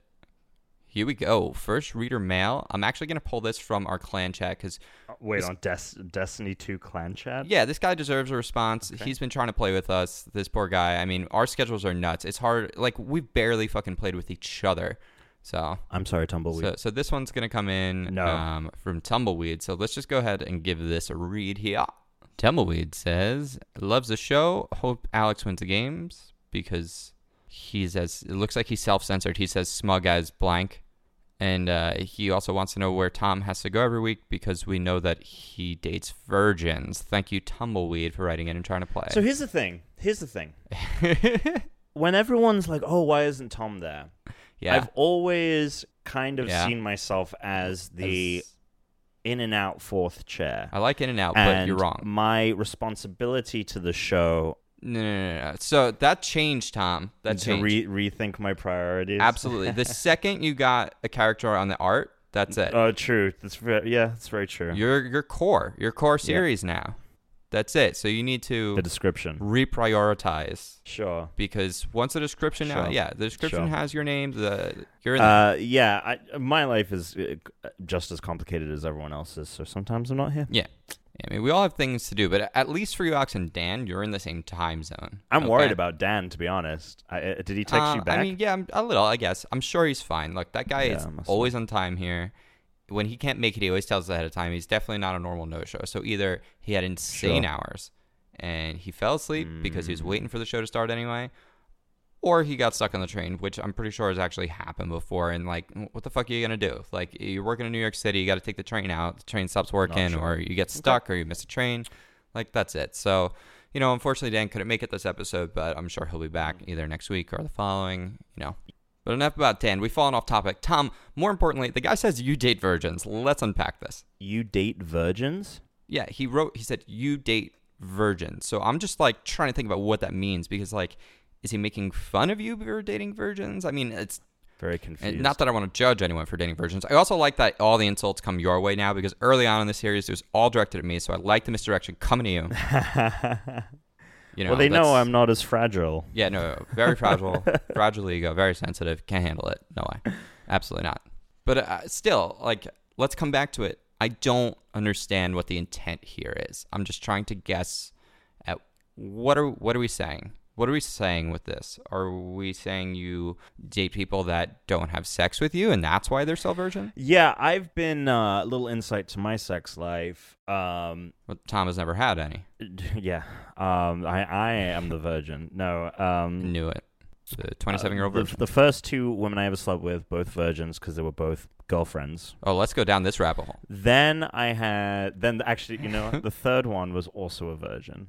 Here we go. First reader mail. I'm actually going to pull this from our clan chat because, Uh, Wait This- on Des- Destiny 2 clan chat? yeah, this guy deserves a response. Okay. He's been trying to play with us. This poor guy. I mean, our schedules are nuts. It's hard. Like, we've barely fucking played with each other. So, I'm sorry, Tumbleweed. so, so this one's going to come in No. um, from Tumbleweed. So let's just go ahead and give this a read here. Tumbleweed says, loves the show. Hope Alex wins the games because he's as, it looks like he's self censored. He says smug as blank. And uh, he also wants to know where Tom has to go every week because we know that he dates virgins. Thank you, Tumbleweed, for writing in and trying to play. so here's the thing. Here's the thing. When everyone's like, "Oh, why isn't Tom there?" yeah. I've always kind of Yeah. seen myself as the As- in and out fourth chair. I like In and Out, but you're wrong. My responsibility to the show No, no, no, no. So that changed, Tom. That to changed. re- rethink my priorities. Absolutely. The second you got a character on the art, that's it. Oh, true. That's very yeah. That's very true. You're your core, your core series now. That's it. So you need to the description. reprioritize Sure. because once the description Sure. yeah, the description Sure. has your name. The you're. Uh, yeah. I, my life is uh, just as complicated as everyone else's, so sometimes I'm not here. yeah. I mean, we all have things to do, but at least for you, Alex and Dan, you're in the same time zone. I'm okay? worried about Dan, to be honest. I, uh, did he text Uh, you back? I mean, yeah, I'm- a little, I guess. I'm sure he's fine. Look, that guy Yeah, is always on time here. When he can't make it, he always tells us ahead of time. He's definitely not a normal no-show. So either he had insane Sure. hours and he fell asleep because he was Mm. waiting for the show to start anyway, or he got stuck on the train, which I'm pretty sure has actually happened before. And like, what the fuck are you gonna do? Like, you're working in New York City, you got to take the train out. The train stops working, sure. or you get stuck, or you miss a train. Like that's it. So you know, unfortunately, Dan couldn't make it this episode, but I'm sure he'll be back either next week or the following. You know. But enough about Dan. We've fallen off topic. Tom, more importantly, the guy says you date virgins. Let's unpack this. you date virgins? Yeah, he wrote, he said, you date virgins. So I'm just like trying to think about what that means because, like, is he making fun of you for dating virgins? I mean, it's Very confused. not that I want to judge anyone for dating virgins. I also like that all the insults come your way now because early on in the series, it was all directed at me. So I like the misdirection coming to you. You know, well, they know I'm not as fragile. Yeah, no, very fragile, fragile ego, very sensitive, can't handle it. No way, absolutely not. But uh, still, like, let's come back to it. I don't understand what the intent here is. I'm just trying to guess at what are what are we saying? What are we saying with this? Are we saying you date people that don't have sex with you, and that's why they're still virgin? Yeah, I've been uh, a little insight to my sex life. Um, Well, Tom has never had any. yeah, um, I I am the virgin. No, um, Knew it. The 27 year old uh, the, virgin. the first two women I ever slept with, both virgins, because they were both girlfriends. Oh, let's go down this rabbit hole. Then I had, then actually, you know, the third one was also a virgin.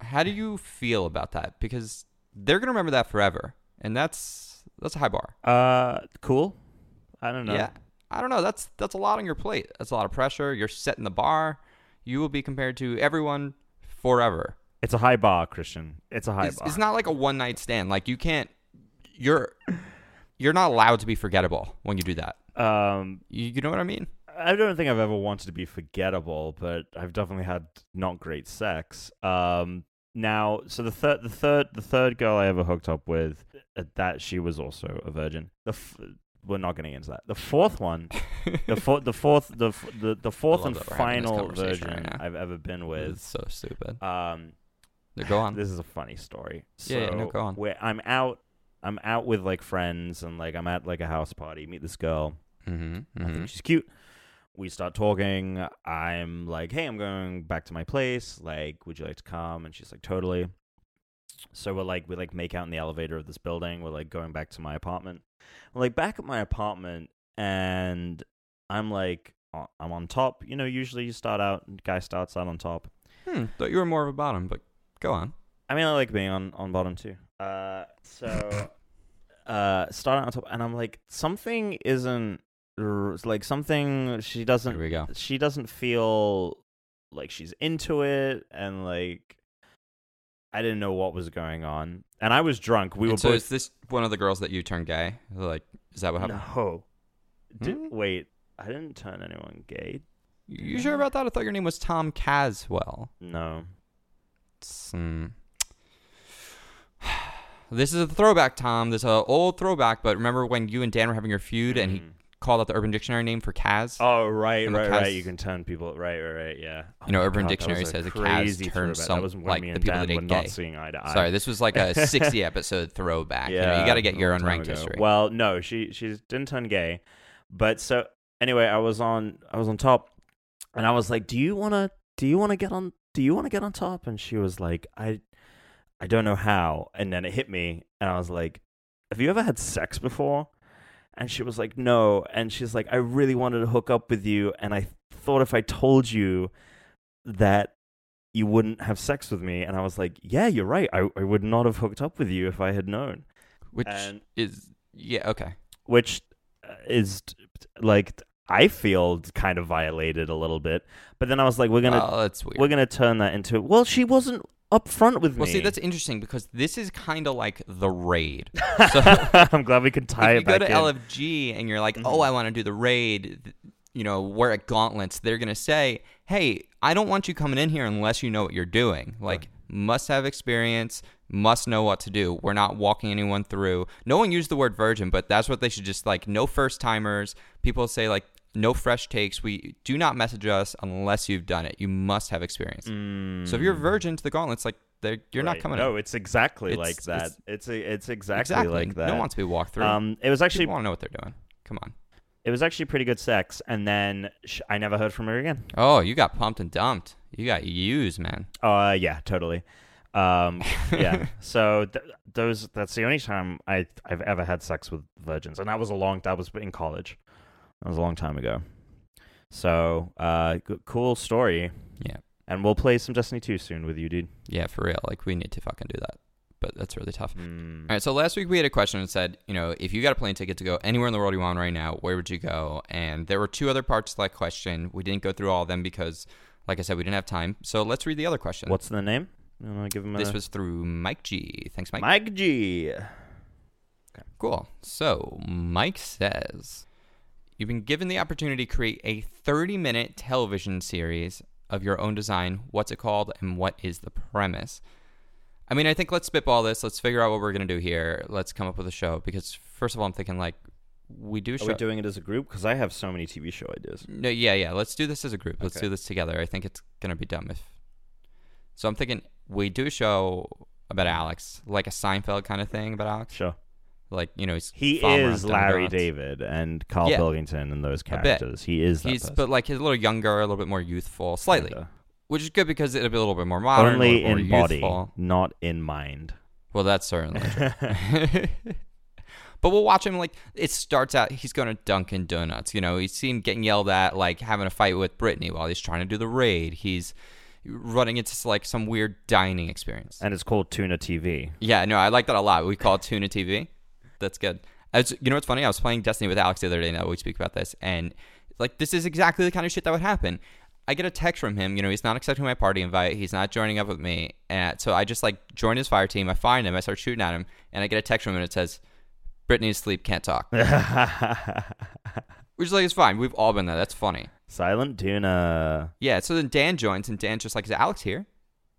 How do you feel about that? Because they're gonna remember that forever, and that's that's a high bar. Uh, cool. I don't know. Yeah, I don't know. That's that's a lot on your plate. That's a lot of pressure. You're setting the bar. You will be compared to everyone forever. It's a high bar, Christian. It's a high It's, bar. it's not like a one night stand. Like you can't. You're you're not allowed to be forgettable when you do that. Um, You, you know what I mean? I don't think I've ever wanted to be forgettable, but I've definitely had not great sex. Um, now, so the third, the third, the third girl I ever hooked up with, uh, that she was also a virgin. The f- we're not getting into that. The fourth one, the fourth, the fourth, the f- the, the fourth and that we're having this final virgin right. I've ever been with. so stupid. Um, Go on. this is a funny story. So Yeah, yeah, no, go on. Where I'm out, I'm out with like friends, and like I'm at like a house party. Meet this girl. Mm-hmm, I think she's cute. We start talking. I'm like, hey, I'm going back to my place. Like, would you like to come? And she's like, totally. So we're like, we like make out in the elevator of this building. We're like going back to my apartment. We're like back at my apartment, and I'm like, uh, I'm on top. You know, usually you start out, guy starts out on top. Hmm, thought you were more of a bottom, but go on. I mean, I like being on on bottom too. Uh, so uh, starting on top, and I'm like, something isn't like something. She doesn't. Here we go. She doesn't feel like she's into it, and like I didn't know what was going on, and I was drunk. We And were so both. is this one of the girls that you turned gay? Like, is that what happened? no. Did, Hmm? Wait, I didn't turn anyone gay. You sure about that? I thought your name was Tom Caswell. No. Hmm. This is a throwback, Tom. This is an old throwback, but remember when you and Dan were having your feud and he Mhm. Called out the Urban Dictionary name for Kaz? Oh right, And the right, right. You can turn people. Right, right, right. Yeah. You know, Oh Urban God, Dictionary a says a Kaz turns some- like, me the people Dan that were ain't not gay. seeing eye to eye. Sorry, this was like a 60 episode throwback. you, know, you got to get your unranked ago. history. Well, no, she she didn't turn gay, but so anyway, I was on I was on top, and I was like, "Do you wanna Do you wanna get on Do you wanna get on top?" And she was like, "I I don't know how." And then it hit me, and I was like, "Have you ever had sex before?" And she was like, "No." And she's like, "I really wanted to hook up with you, and I thought if I told you that." You wouldn't have sex with me, and I was like, "Yeah, you're right. I, I would not have hooked up with you if I had known." Which and- is, yeah, okay. which uh, is like I feel kind of violated a little bit. But then I was like, we're gonna weird. we're gonna turn that into well, she wasn't upfront with well, me. see, that's interesting because this is kind of like the raid. So I'm glad we could tie if you go back to in. LFG and you're like, oh, Mhm. I want to do the raid, you know, we're at Gauntlets, they're going to say, hey, I don't want you coming in here unless you know what you're doing. Like, must have experience, must know what to do. We're not walking anyone through. No one used the word virgin, but that's what they should just like, no first timers. People say, like, no fresh takes. We do not message us unless you've done it. You must have experience. So if you're a virgin to the Gauntlets, like, they're, you're not Mm. Right. coming No, in. it's exactly It's- like that. it's- It's a, it's exactly, exactly like that. No one wants to be walked through. um, it was actually People want to know what they're doing. Come on. it was actually pretty good sex, and then sh- I never heard from her again. Oh, you got pumped and dumped. You got used, man. Uh, yeah, totally. Um, yeah. So th- those that's the only time I I've ever had sex with virgins, and that was a long that was in college. That was a long time ago. So, uh, g- cool story. Yeah. And we'll play some Destiny 2 soon with you, dude. Yeah, for real. Like we need to fucking do that. But that's really tough. Mm. All right, so last week we had a question that said, you know, if you got a plane ticket to go anywhere in the world you want right now, where would you go? And there were two other parts to that question. We didn't go through all of them because, like I said, we didn't have time. So let's read the other question. What's the name? Want give him a this was through Mike G. Thanks, Mike. Mike G. Okay. Cool. So Mike says, you've been given the opportunity to create a 30-minute television series of your own design. What's it called, and what is the premise? I mean, I think let's spitball this. Let's figure out what we're gonna do here. Let's come up with a show because first of all, I'm thinking like we do Are show. we doing it as a group? Because I have so many TV show ideas. no, yeah, yeah. Let's do this as a group. Let's Okay. do this together. I think it's gonna be dumb if. So I'm thinking we do a show about Alex, like a Seinfeld kind of thing about Alex. Sure. Like you know, he's He is Larry David and Karl Yeah. Pilkington and those characters. He is that He's person. but like he's a little younger, a little bit more youthful, slightly, Kinda. which is good because it'll be a little bit more modern, Only a little bit in body, youthful. not in mind. Well, that's certainly true. but we'll watch him like it starts out. He's going to Dunkin' Donuts. You know, he's seen getting yelled at, like having a fight with Brittany while he's trying to do the raid. He's running into like some weird dining experience. and it's called Tuna TV. Yeah, no, I like that a lot. We call it Tuna TV. That's good. As, you know what's funny? I was playing Destiny with Alex the other day. Now we speak about this, and like this is exactly the kind of shit that would happen. I get a text from him. You know, he's not accepting my party invite. He's not joining up with me, and so I just like join his fire team. I find him. I start shooting at him, and I get a text from him, and it says, "Brittany's asleep, can't talk." Which is like it's fine. We've all been there. That's funny. Silent Tuna. Yeah. So then Dan joins, and Dan's just like, "Is Alex here?"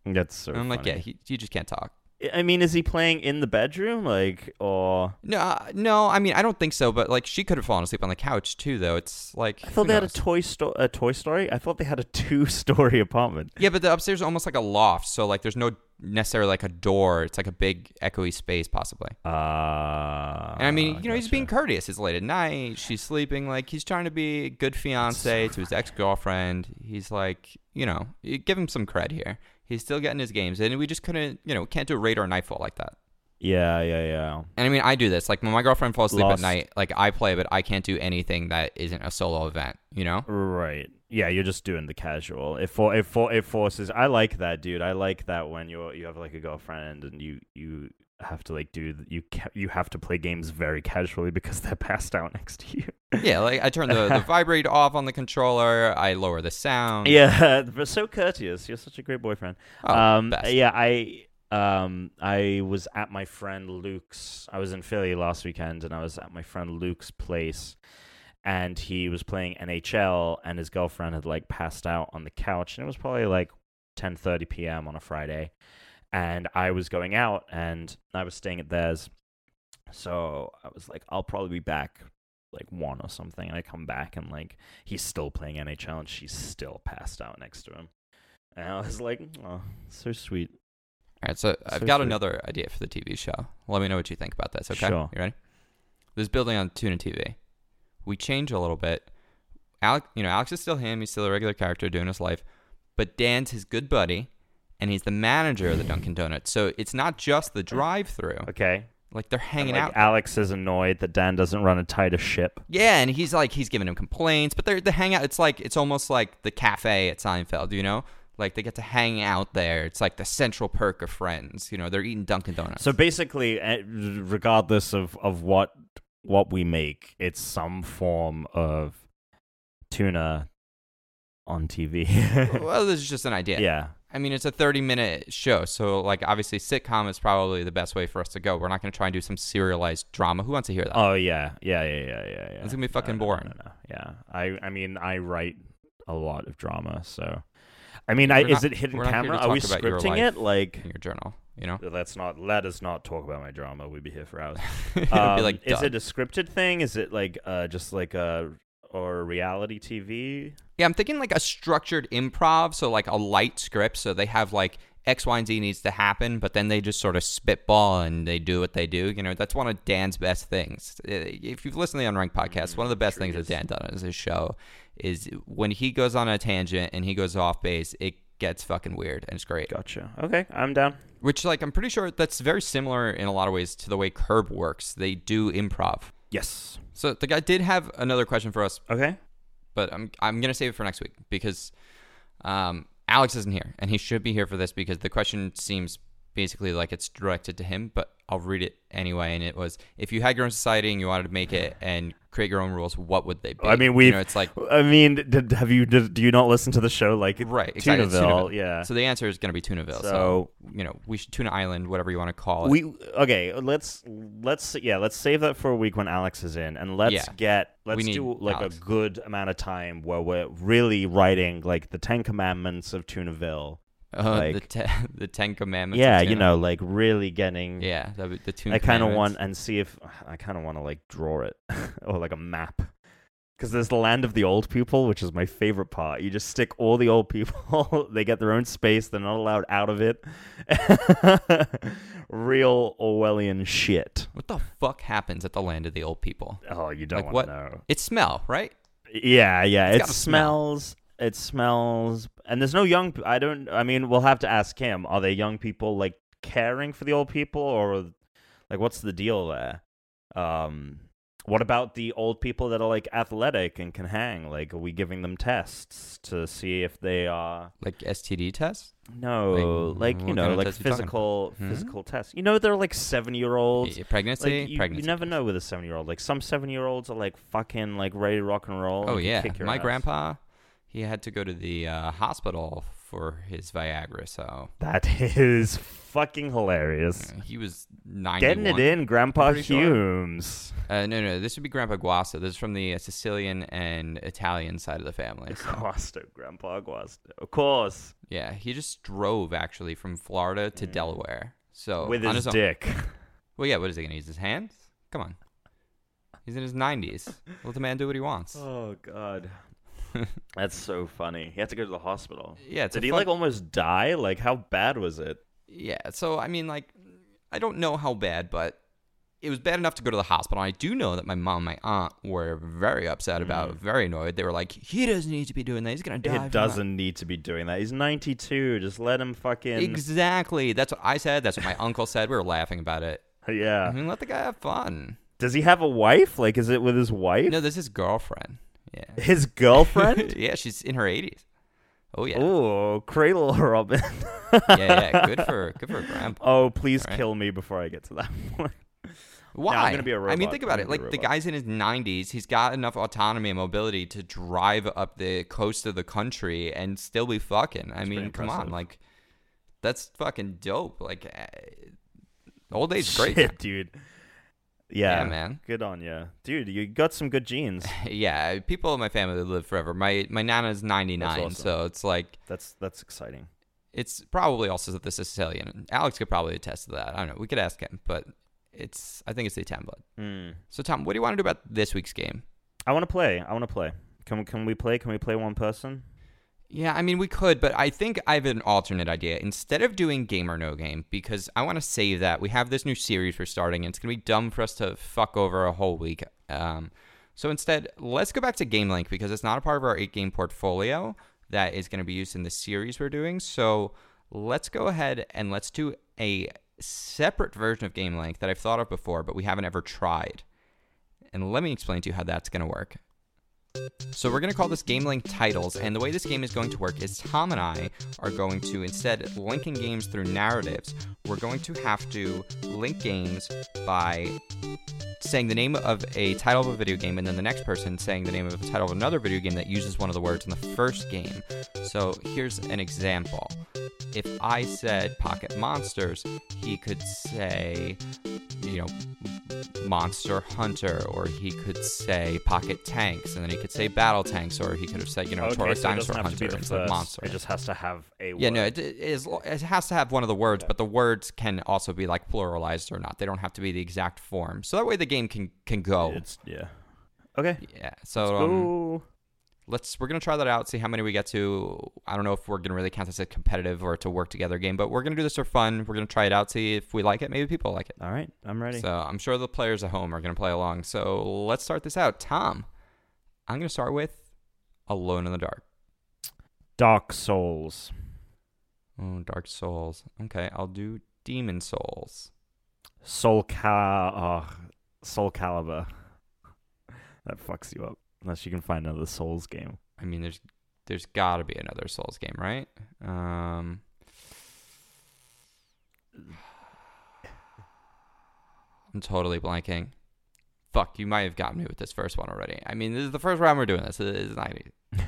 That's so. and I'm like, "Yeah, he, he just can't talk." I mean, is he playing in the bedroom, like, or? No, uh, no. I mean, I don't think so. But like, she could have fallen asleep on the couch too, though. It's like I thought they had a toy sto- a Toy Story. I thought they had a two-story apartment. Yeah, but the upstairs is almost like a loft, so like there's no necessarily like a door. It's like a big echoey space, possibly. Uh, And I mean, you know, he's being courteous. It's late at night. She's sleeping. Like he's trying to be a good fiance to his ex girlfriend. He's like, you know, give him some cred here. He's still getting his games, and we just couldn't, you know, can't do a raid or nightfall like that. Yeah, yeah, yeah. And I mean, I do this. Like when my girlfriend falls asleep Lost. at night, like I play, but I can't do anything that isn't a solo event. You know? Right. Yeah, you're just doing the casual. It for it for it forces. I like that, dude. I like that when you you have like a girlfriend and you you have to like do you ca- you have to play games very casually because they're passed out next to you. Yeah. Like I turn the, the vibrate off on the controller. I lower the sound. yeah, but so courteous. You're such a great boyfriend. Oh, um, yeah, I um I was at my friend Luke's. I was in Philly last weekend, and I was at my friend Luke's place, and he was playing NHL, and his girlfriend had like passed out on the couch, and it was probably like 10:30 p.m. on a Friday, and I was going out and I was staying at theirs. So I was like, I'll probably be back like one or something. And I come back and like he's still playing NHL and she's still passed out next to him. And I was like, oh, so sweet. All right, so I've got sweet. another idea for the TV show. Let me know what you think about this. Okay, Sure. you ready? This is building on Tuna TV. We change a little bit. Alex, you know, Alex is still him. He's still a regular character doing his life, but Dan's his good buddy, and he's the manager of the Dunkin' Donuts. So it's not just the drive-through. Okay. Like they're hanging like, out. Alex is annoyed that Dan doesn't run a tighter ship. Yeah, and he's like he's giving him complaints, but they're the hangout. It's like it's almost like the cafe at Seinfeld, you know. Like they get to hang out there. It's like the central perk of Friends. You know, they're eating Dunkin' Donuts. So basically, eh, regardless of, of what what we make, it's some form of tuna on TV. well, this is just an idea. yeah. I mean, it's a 30 minute show. So, like, obviously, sitcom is probably the best way for us to go. We're not going to try and do some serialized drama. Who wants to hear that? Oh yeah, yeah, yeah, yeah, yeah. yeah. It's gonna be fucking no, no, boring. No, Yeah, I I mean I write a lot of drama, so I mean, I, We're is it hidden not camera? Are we scripting it? Like, in your journal, you know? let's not let us not talk about my drama. We'd be here for hours. Um, be like, is it a scripted thing? Is it like uh just like a or reality TV? Yeah, I'm thinking like a structured improv, so like a light script, so they have like X, Y, and Z needs to happen, but then they just sort of spitball and they do what they do. You know, that's one of Dan's best things. If you've listened to the Unranked podcast, mm, one of the best things that Dan done on his show is when he goes on a tangent and he goes off base, it gets fucking weird and it's great. Gotcha. Okay, I'm down. Which, like, I'm pretty sure that's very similar in a lot of ways to the way Curb works. They do improv. Yes. So the guy did have another question for us Okay. but I'm I'm gonna save it for next week because um, Alex isn't here, and he should be here for this because the question seems basically like it's directed to him. But I'll read it anyway, and it was: if you had your own society and you wanted to make it and create your own rules, what would they be? I mean, we've- know, it's like I mean, did, have you did, do you not listen to the show like right, exactly, Tunaville? Tunaville. Yeah. So the answer is gonna be Tunaville. So, So- you know, we should Tuna Island, whatever you want to call it. we okay. Let's let's yeah. Let's save that for a week when Alex is in, and let's Yeah. get let's do like Alex. a good amount of time where we're really writing like the Ten Commandments of Tunaville. Uh, the like- te- the Ten Commandments. yeah, you know, like really getting. Yeah, the, the Tuna I kind of want and see if I kind of want to like draw it or like a map. Because there's the land of the old people, which is my favorite part. You just stick all the old people; they get their own space. They're not allowed out of it. Real Orwellian shit. What the fuck happens at the land of the old people? Oh, you don't Like want to know. It smell, right? Yeah, yeah. It's It gotta smell. It smells, and there's no young. I don't. I mean, we'll have to ask him. Are they young people like caring for the old people, or like what's the deal there? Um, what about the old people that are like athletic and can hang? Like, are we giving them tests to see if they are? Like STD tests? No, Like, like, you know, like talking physical Hmm? physical tests. You know, they're like seven year olds. Pregnancy? Like, you, you never know with a seven year old. Like some seven year olds are like fucking like ready to rock and roll. Oh and yeah, my grandpa, he had to go to the uh, hospital for his Viagra, so That is fucking hilarious. uh, he was ninety. Getting it in, Grandpa pretty sure. Humes. Uh, no, no, this would be Grandpa Guasto. This is from the uh, Sicilian and Italian side of the family. So Guasto, Grandpa Guasto. Of course. yeah, he just drove actually from Florida to Mm. Delaware. So With his own. dick. Well, yeah. What is he gonna use his hands? Come on. He's in his nineties. Let the man do what he wants. Oh, God. That's so funny. He had to go to the hospital. Yeah, it's Did he fun- like almost die? Like, how bad was it? Yeah, so I mean, like, I don't know how bad, but it was bad enough to go to the hospital. I do know that my mom, and my aunt were very upset about, it, mm. very annoyed. They were like, "He doesn't need to be doing that. He's gonna die." from doesn't need to be doing that. He's 92. Just let him fucking. Exactly. That's what I said. That's what my uncle said. We were laughing about it. yeah. I mean, let the guy have fun. Does he have a wife? Like, is it with his wife? No, this is his girlfriend. Yeah. His girlfriend? yeah, she's in her 80s. Oh yeah. Oh, Cradle Robin. yeah, yeah. Good for good for grandpa. Oh, please Right. kill me before I get to that point. Why? I'm gonna be a I mean, robot. think about it. gonna be a Like the guy's in his 90s. He's got enough autonomy and mobility to drive up the coast of the country and still be fucking. I mean, come on, like that's fucking dope. Like uh, old age, great. Shit, dude. Yeah, Yeah, man. Good on you, dude. You got some good genes. yeah, people in my family live forever. My my nana's 99, awesome. so it's like That's that's exciting. It's probably also that the Sicilian. Alex could probably attest to that. I don't know. We could ask him, but it's I think it's the template. Hmm. So Tom, what do you want to do about this week's game? I want to play. I want to play. Can can we play? Can we play one person? Yeah, I mean we could, but I think I have an alternate idea. Instead of doing game or no game, because I want to save that. We have this new series we're starting, and it's gonna be dumb for us to fuck over a whole week. Um, so instead, let's go back to Game Link because it's not a part of our eight game portfolio that is going to be used in the series we're doing. So let's go ahead and let's do a separate version of Game Link that I've thought of before, but we haven't ever tried. And let me explain to you how that's going to work. So we're going to call this Game Link titles, and the way this game is going to work is Tom and I are going to, instead linking games through narratives, we're going to have to link games by saying the name of a title of a video game, and then the next person saying the name of a title of another video game that uses one of the words in the first game. So here's an example. If I said Pocket Monsters, he could say, you know, Monster Hunter, or he could say Pocket Tanks, and then he could say Battle Tanks, or he could have said, you know, okay, Taurus so Dinosaur have to be Hunter instead of. Monster. It just has to have a. Yeah, no, it, it, is, it has to have one of the words, but the words can also be like pluralized or not. They don't have to be the exact form. So that way the game can can go. It's yeah. Okay. yeah. So um, let's we're gonna try that out, see how many we get to. I don't know if we're gonna really count this as a competitive or to work together game, but we're gonna do this for fun. We're gonna try it out, see if we like it. Maybe people like it. All right, I'm ready. So I'm sure the players at home are gonna play along. So let's start this out. Tom, I'm gonna start with Alone in the Dark. Dark Souls. Oh, Dark Souls. Okay, I'll do Demon Souls. Soul Cal. Oh, Soul Calibur. that fucks you up unless you can find another Souls game. I mean, there's there's got to be another Souls game, right? Um, I'm totally blanking. Fuck, you might have gotten me with this first one already. I mean, this is the first round we're doing this. It is not easy.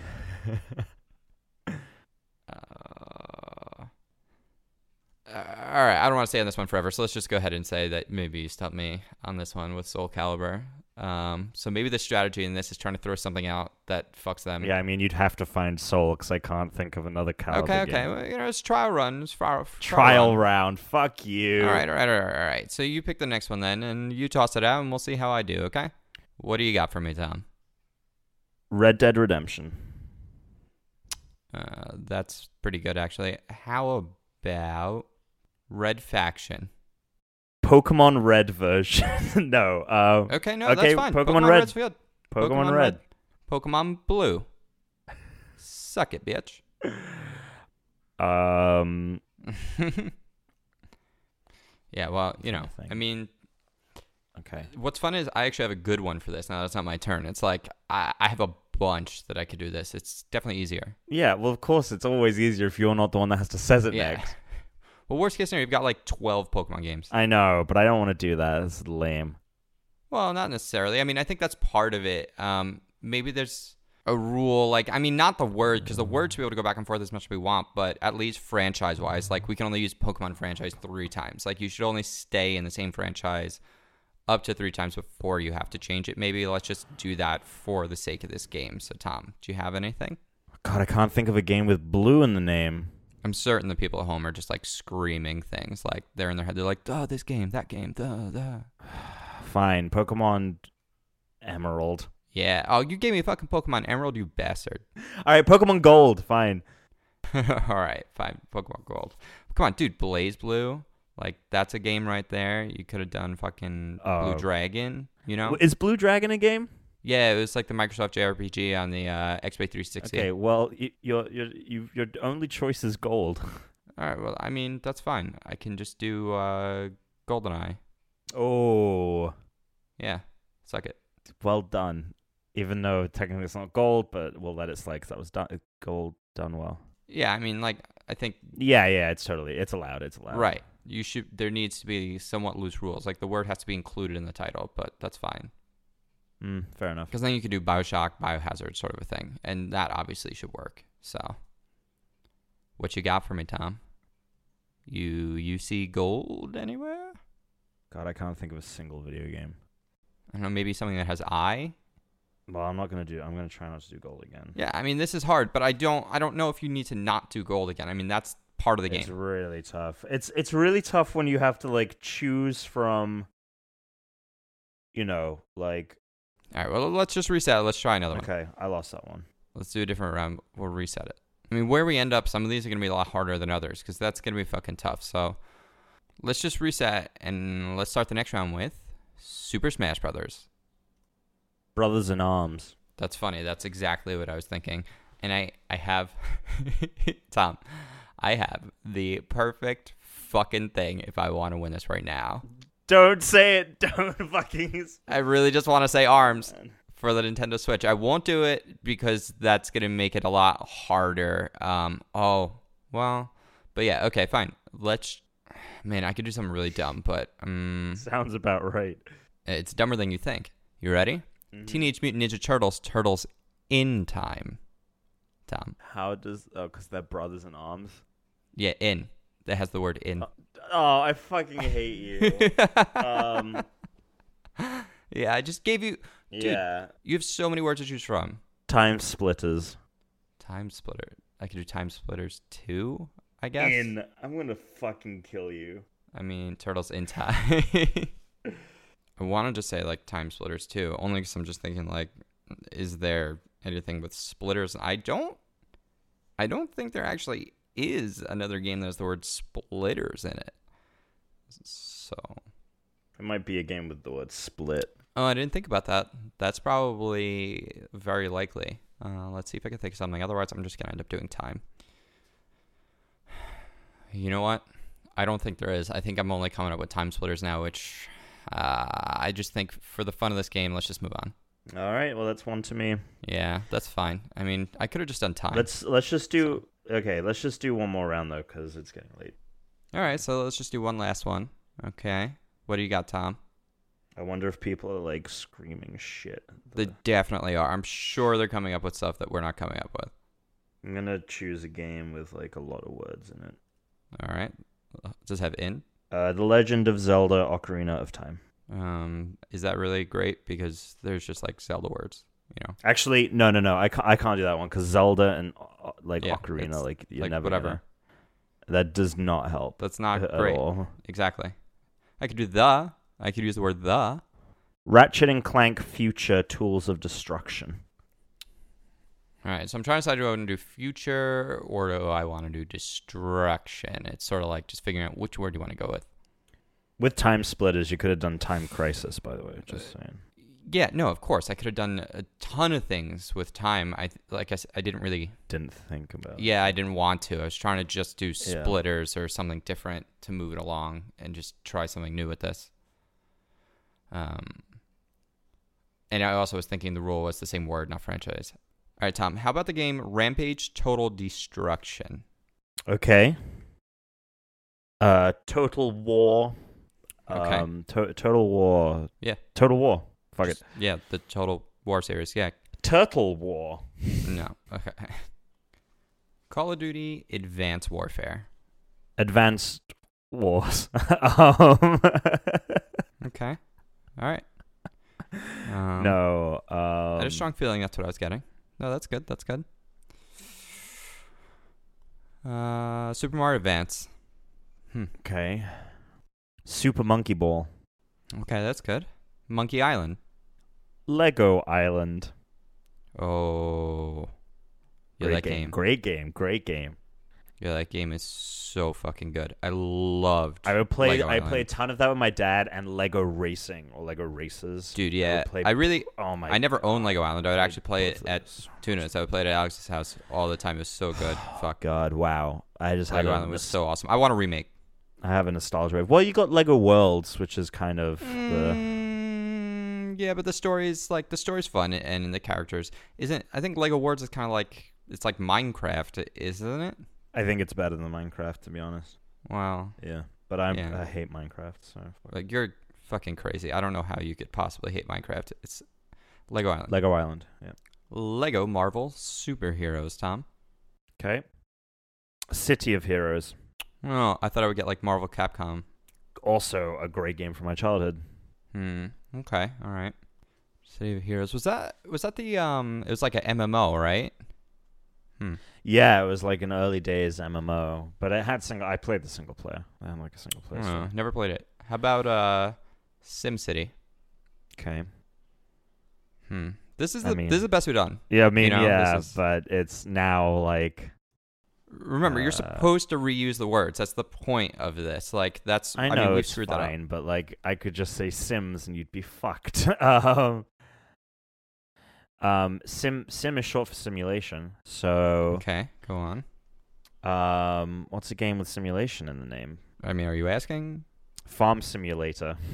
Uh, all right, I don't want to stay on this one forever, so let's just go ahead and say that maybe you stumped me on this one with Soul Calibur. Um, so maybe the strategy in this is trying to throw something out that fucks them. yeah, I mean you'd have to find Soul because I can't think of another Calibur Okay, okay. Well, you know, it's trial run. It's trial, Trial run. round. Fuck you. All right, all right, all right, all right. So you pick the next one then, and you toss it out, and we'll see how I do. Okay. What do you got for me, Tom? Red Dead Redemption. Uh, that's pretty good, actually. How about Red Faction? Pokemon Red version. no. Uh, Okay, no, Okay, that's fine. Pokemon Red. Red's good. Pokemon, Red. Pokemon Blue. Suck it, bitch. Um. yeah, well, you know, I mean, Okay. what's fun is I actually have a good one for this. Now that's not my turn. It's like I, I have a bunch that I could do this. It's definitely easier. Yeah. Well, of course, it's always easier if you're not the one that has to says it Yeah. next. Well, worst case scenario, you've got like 12 Pokemon games. I know, but I don't want to do that. It's lame. Well, not necessarily. I mean, I think that's part of it. Um, maybe there's a rule, like, I mean, not the word, because the word should be able to go back and forth as much as we want, but at least franchise wise, like, we can only use Pokemon franchise three times. Like, you should only stay in the same franchise up to three times before you have to change it. Maybe let's just do that for the sake of this game. So, Tom, do you have anything? God, I can't think of a game with blue in the name. I'm certain the people at home are just like screaming things like they're in their head. They're like, duh, this game, that game, duh, duh. Fine. Pokemon Emerald. Yeah. Oh, you gave me a fucking Pokemon Emerald, you bastard. All right, Pokemon Gold. Fine. All right, fine. Pokemon Gold. Come on, dude. BlazBlue. Like that's a game right there. You could have done fucking Oh. Blue Dragon. You know? Is Blue Dragon a game? Yeah, it was like the Microsoft JRPG on the uh, XP 360. Okay. Well, y- your your your only choice is Gold. All right. Well, I mean that's fine. I can just do uh, GoldenEye. Oh, Yeah. Suck it. well done. Even though technically it's not gold, but we'll let it slide because that was done. Gold done well. Yeah. I mean, like I think Yeah, yeah. It's totally. It's allowed. It's allowed. right. You should. There needs to be somewhat loose rules. Like the word has to be included in the title, but that's fine. Mm, fair enough. Because then you could do Bioshock, Biohazard sort of a thing, and that obviously should work. So, what you got for me, Tom? You you see gold anywhere? God, I can't think of a single video game. I don't know, maybe something that has I. Well, I'm not gonna do. I'm gonna try not to do gold again. Yeah, I mean this is hard, but I don't I don't know if you need to not do gold again. I mean that's part of the game. It's really tough. It's it's really tough when you have to like choose from you know, like All right, well, let's just reset. Let's try another one. okay, I lost that one. Let's do a different round. We'll reset it. I mean, where we end up, some of these are going to be a lot harder than others because that's going to be fucking tough. So let's just reset and let's start the next round with Super Smash Brothers. Brothers in Arms. That's funny. That's exactly what I was thinking. And I, I have, Tom, I have the perfect fucking thing if I want to win this right now. Don't say it. Don't fucking I really just want to say arms for the Nintendo Switch. I won't do it because that's going to make it a lot harder. Um, oh, well, but yeah, okay, fine. Let's, man, I could do something really dumb, but um, Sounds about right. it's dumber than you think. You ready? Mm-hmm. Teenage Mutant Ninja Turtles, Turtles in Time. Tom. How does oh cuz they're brothers in arms? Yeah, in. That has the word in. Oh, I fucking hate you. um yeah, I just gave you. Dude. yeah. You have so many words to choose from. Time splitters. Time splitter. I could do time splitters too. I guess. In I'm going to fucking kill you. I mean, turtles in time. I wanted to say like time splitters too, only because I'm just thinking like, is there anything with splitters? I don't. I don't think there actually is another game that has the word splitters in it. So. It might be a game with the word split. Oh, I didn't think about that. That's probably very likely. Uh, let's see if I can think of something. Otherwise, I'm just gonna end up doing time. You know what? I don't think there is. I think I'm only coming up with time splitters now, which uh, I just think for the fun of this game, let's just move on. All right, well that's one to me. Yeah, that's fine. I mean, I could have just done time. Let's let's just do okay. Let's just do one more round though, because it's getting late. All right, so let's just do one last one. Okay. What do you got, Tom? I wonder if people are like screaming shit. They definitely are. I'm sure they're coming up with stuff that we're not coming up with. I'm gonna choose a game with like a lot of words in it. All right. Does it have in? Uh, The Legend of Zelda: Ocarina of Time. Um, is that really great? Because there's just like Zelda words, you know. Actually, no, no, no. I can't, I can't do that one because Zelda and uh, like Yeah, Ocarina, like you're like never whatever. gonna- that does not help That's not at great. all. Exactly. I could do the. I could use the word the. Ratchet and Clank Future Tools of Destruction. All right. So I'm trying to decide do I want to do future or do I want to do destruction? It's sort of like just figuring out which word you want to go with. With Time Splitters, you could have done Time Crisis, by the way. Uh, Just saying. Yeah. No. Of course, I could have done a ton of things with time. I like I didn't really. Didn't think about. Yeah, I didn't want to. I was trying to just do splitters or something different to move it along and just try something new with this. Um, and I also was thinking the rule was the same word, not franchise. All right, Tom. How about the game Rampage Total Destruction? Okay. Uh, Total War. Okay. Um, to- Total War. Yeah. Total War. Fuck it. Yeah, the Total War series. Yeah. Turtle War. No. Okay. Call of Duty Advanced Warfare. Advanced Wars. um, Okay. All right. Um, no. Um, I had a strong feeling that's what I was getting. No, that's good. That's good. Uh, Super Mario Advance. Okay. Super Monkey Ball. Okay, that's good. Monkey Island. Lego Island. Oh, yeah, Great that game. Great game. Great game. Yeah, that game is so fucking good. I loved. I would play. I play a ton of that with my dad and Lego Racing or Lego Races. Dude, yeah. I play- I really. Oh my! I never owned Lego Island. I would actually play it at. Tuna's. I would play it at Alex's house all the time. It was so good. Oh Fuck. God, wow! I just had Lego Island was so awesome. I want a remake. I have a nostalgia wave. Well, you got Lego Worlds, which is kind of the. Mm. Yeah, but the story's like the story's fun and the characters isn't. I think Lego Worlds is kind of like it's like Minecraft, isn't it? I think it's better than Minecraft, to be honest. Wow, Yeah, but I'm Yeah. I hate Minecraft. So like you're fucking crazy. I don't know how you could possibly hate Minecraft. It's Lego Island. Lego Island. Yeah. Lego Marvel superheroes. Tom. Okay. City of Heroes. Oh, I thought I would get like Marvel Capcom. Also a great game from my childhood. Hmm. Okay. All right. City of Heroes. Was that was that the um? It was like an MMO, right? Hmm. Yeah, it was like an early days MMO, but it had single. I played the single player. I had like a single player. Uh, never played it. How about uh, SimCity? Okay. Hmm. This is I the mean- this is the best we've done. Yeah, I mean, know, yeah, is- but it's now like Remember, you're Uh, supposed to reuse the words. That's the point of this. Like that's I know mean, we it's screwed that up. fine, but like I could just say Sims and you'd be fucked. um, um, sim sim is short for simulation. So, Okay, go on. um, what's a game with simulation in the name? I mean, are you asking? Farm Simulator.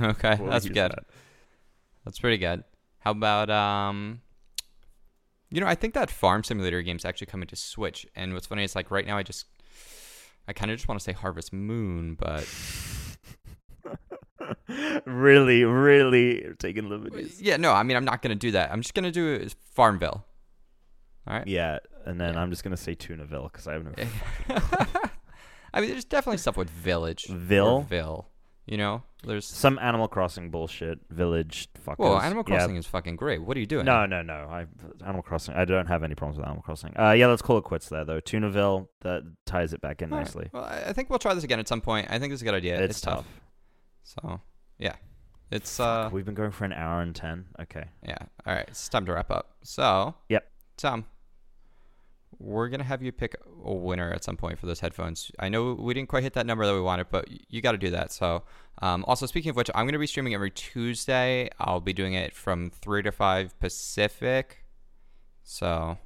Okay, We'll that's good. that. That's pretty good. How about um you know, I think that farm simulator game's actually coming to Switch. And what's funny is like right now I just I kind of just want to say Harvest Moon, but really, really taking liberties. yeah, no, I mean I'm not going to do that. I'm just going to do it Farmville. All right? Yeah, and then Yeah. I'm just gonna say Tunaville because I have no. I mean there's definitely stuff with Village. Ville? Ville. You know? There's Some Animal Crossing bullshit. Village. Fuckers. Well, Animal Yeah. Crossing is fucking great. What are you doing? No, no, no. I Animal Crossing. I don't have any problems with Animal Crossing. Uh, yeah, let's call it quits there though. Tunaville that ties it back in All right. nicely. Well, I think we'll try this again at some point. I think this is a good idea. it's, tough. So, yeah. It's uh We've been going for an hour and ten. Okay. yeah. All right, it's time to wrap up. So, Yep. Tom, we're going to have you pick a winner at some point for those headphones. I know we didn't quite hit that number that we wanted, but you got to do that. So, um, also speaking of which, I'm going to be streaming every Tuesday. I'll be doing it from 3 to 5 Pacific. So,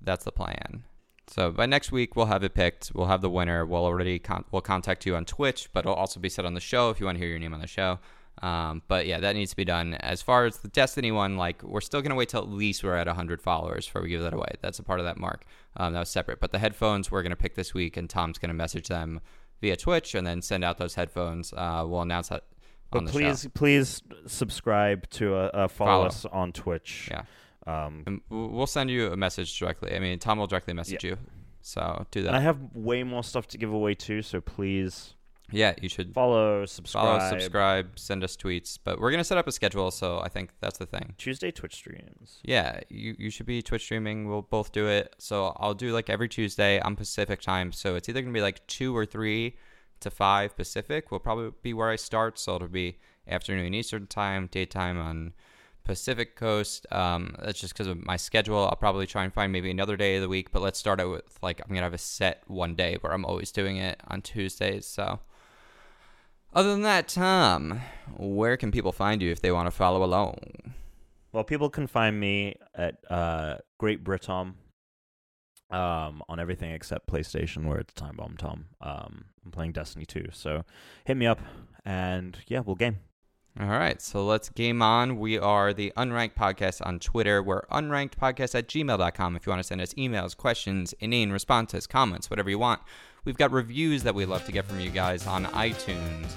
that's the plan. So by next week we'll have it picked. We'll have the winner. We'll already con- we'll contact you on Twitch, but it'll also be said on the show if you want to hear your name on the show. Um, but yeah, that needs to be done. As far as the Destiny one, like we're still gonna wait till at least we're at 100 followers before we give that away. That's a part of that mark. Um, that was separate. But the headphones we're gonna pick this week, and Tom's gonna message them via Twitch and then send out those headphones. Uh, we'll announce that on But please, show. please subscribe to uh, uh, follow, Follow. us on Twitch. Yeah. Um, we'll send you a message directly. I mean, Tom will directly message you. So do that. and I have way more stuff to give away too. So please yeah, you should follow, subscribe. follow, subscribe, send us tweets. But we're gonna set up a schedule, so I think that's the thing. Tuesday Twitch streams. Yeah, you you should be Twitch streaming. We'll both do it. So I'll do like every Tuesday on Pacific time. So it's either gonna be like two or three to five Pacific. Will probably be where I start. So it'll be afternoon Eastern time, daytime on Pacific Coast. Um, that's just because of my schedule. I'll probably try and find maybe another day of the week. But let's start out with like I'm gonna have a set one day where I'm always doing it on Tuesdays. So. Other than that, Tom, where can people find you if they want to follow along? Well, people can find me at uh, Great Britom um, on everything except PlayStation, where it's Time Bomb Tom. Um, I'm playing Destiny 2, so hit me up, and yeah, we'll game. All right, so let's game on. We are the Unranked Podcast on Twitter. We're unrankedpodcast at gmail.com if you want to send us emails, questions, inane responses, comments, whatever you want. We've got reviews that we love to get from you guys on iTunes.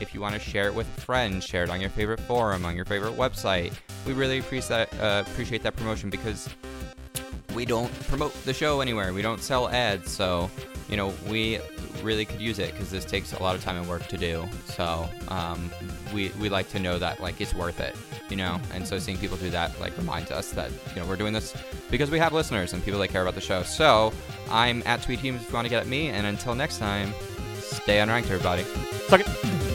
If you want to share it with friends, share it on your favorite forum, on your favorite website. We really appreciate that, uh, appreciate that promotion because we don't promote the show anywhere. We don't sell ads, so you know we really could use it because this takes a lot of time and work to do. So um, we we like to know that like it's worth it, you know. And so seeing people do that like reminds us that you know we're doing this because we have listeners and people that care about the show. So I'm at Tweet if you want to get at me. And until next time, stay unranked, everybody. Suck it.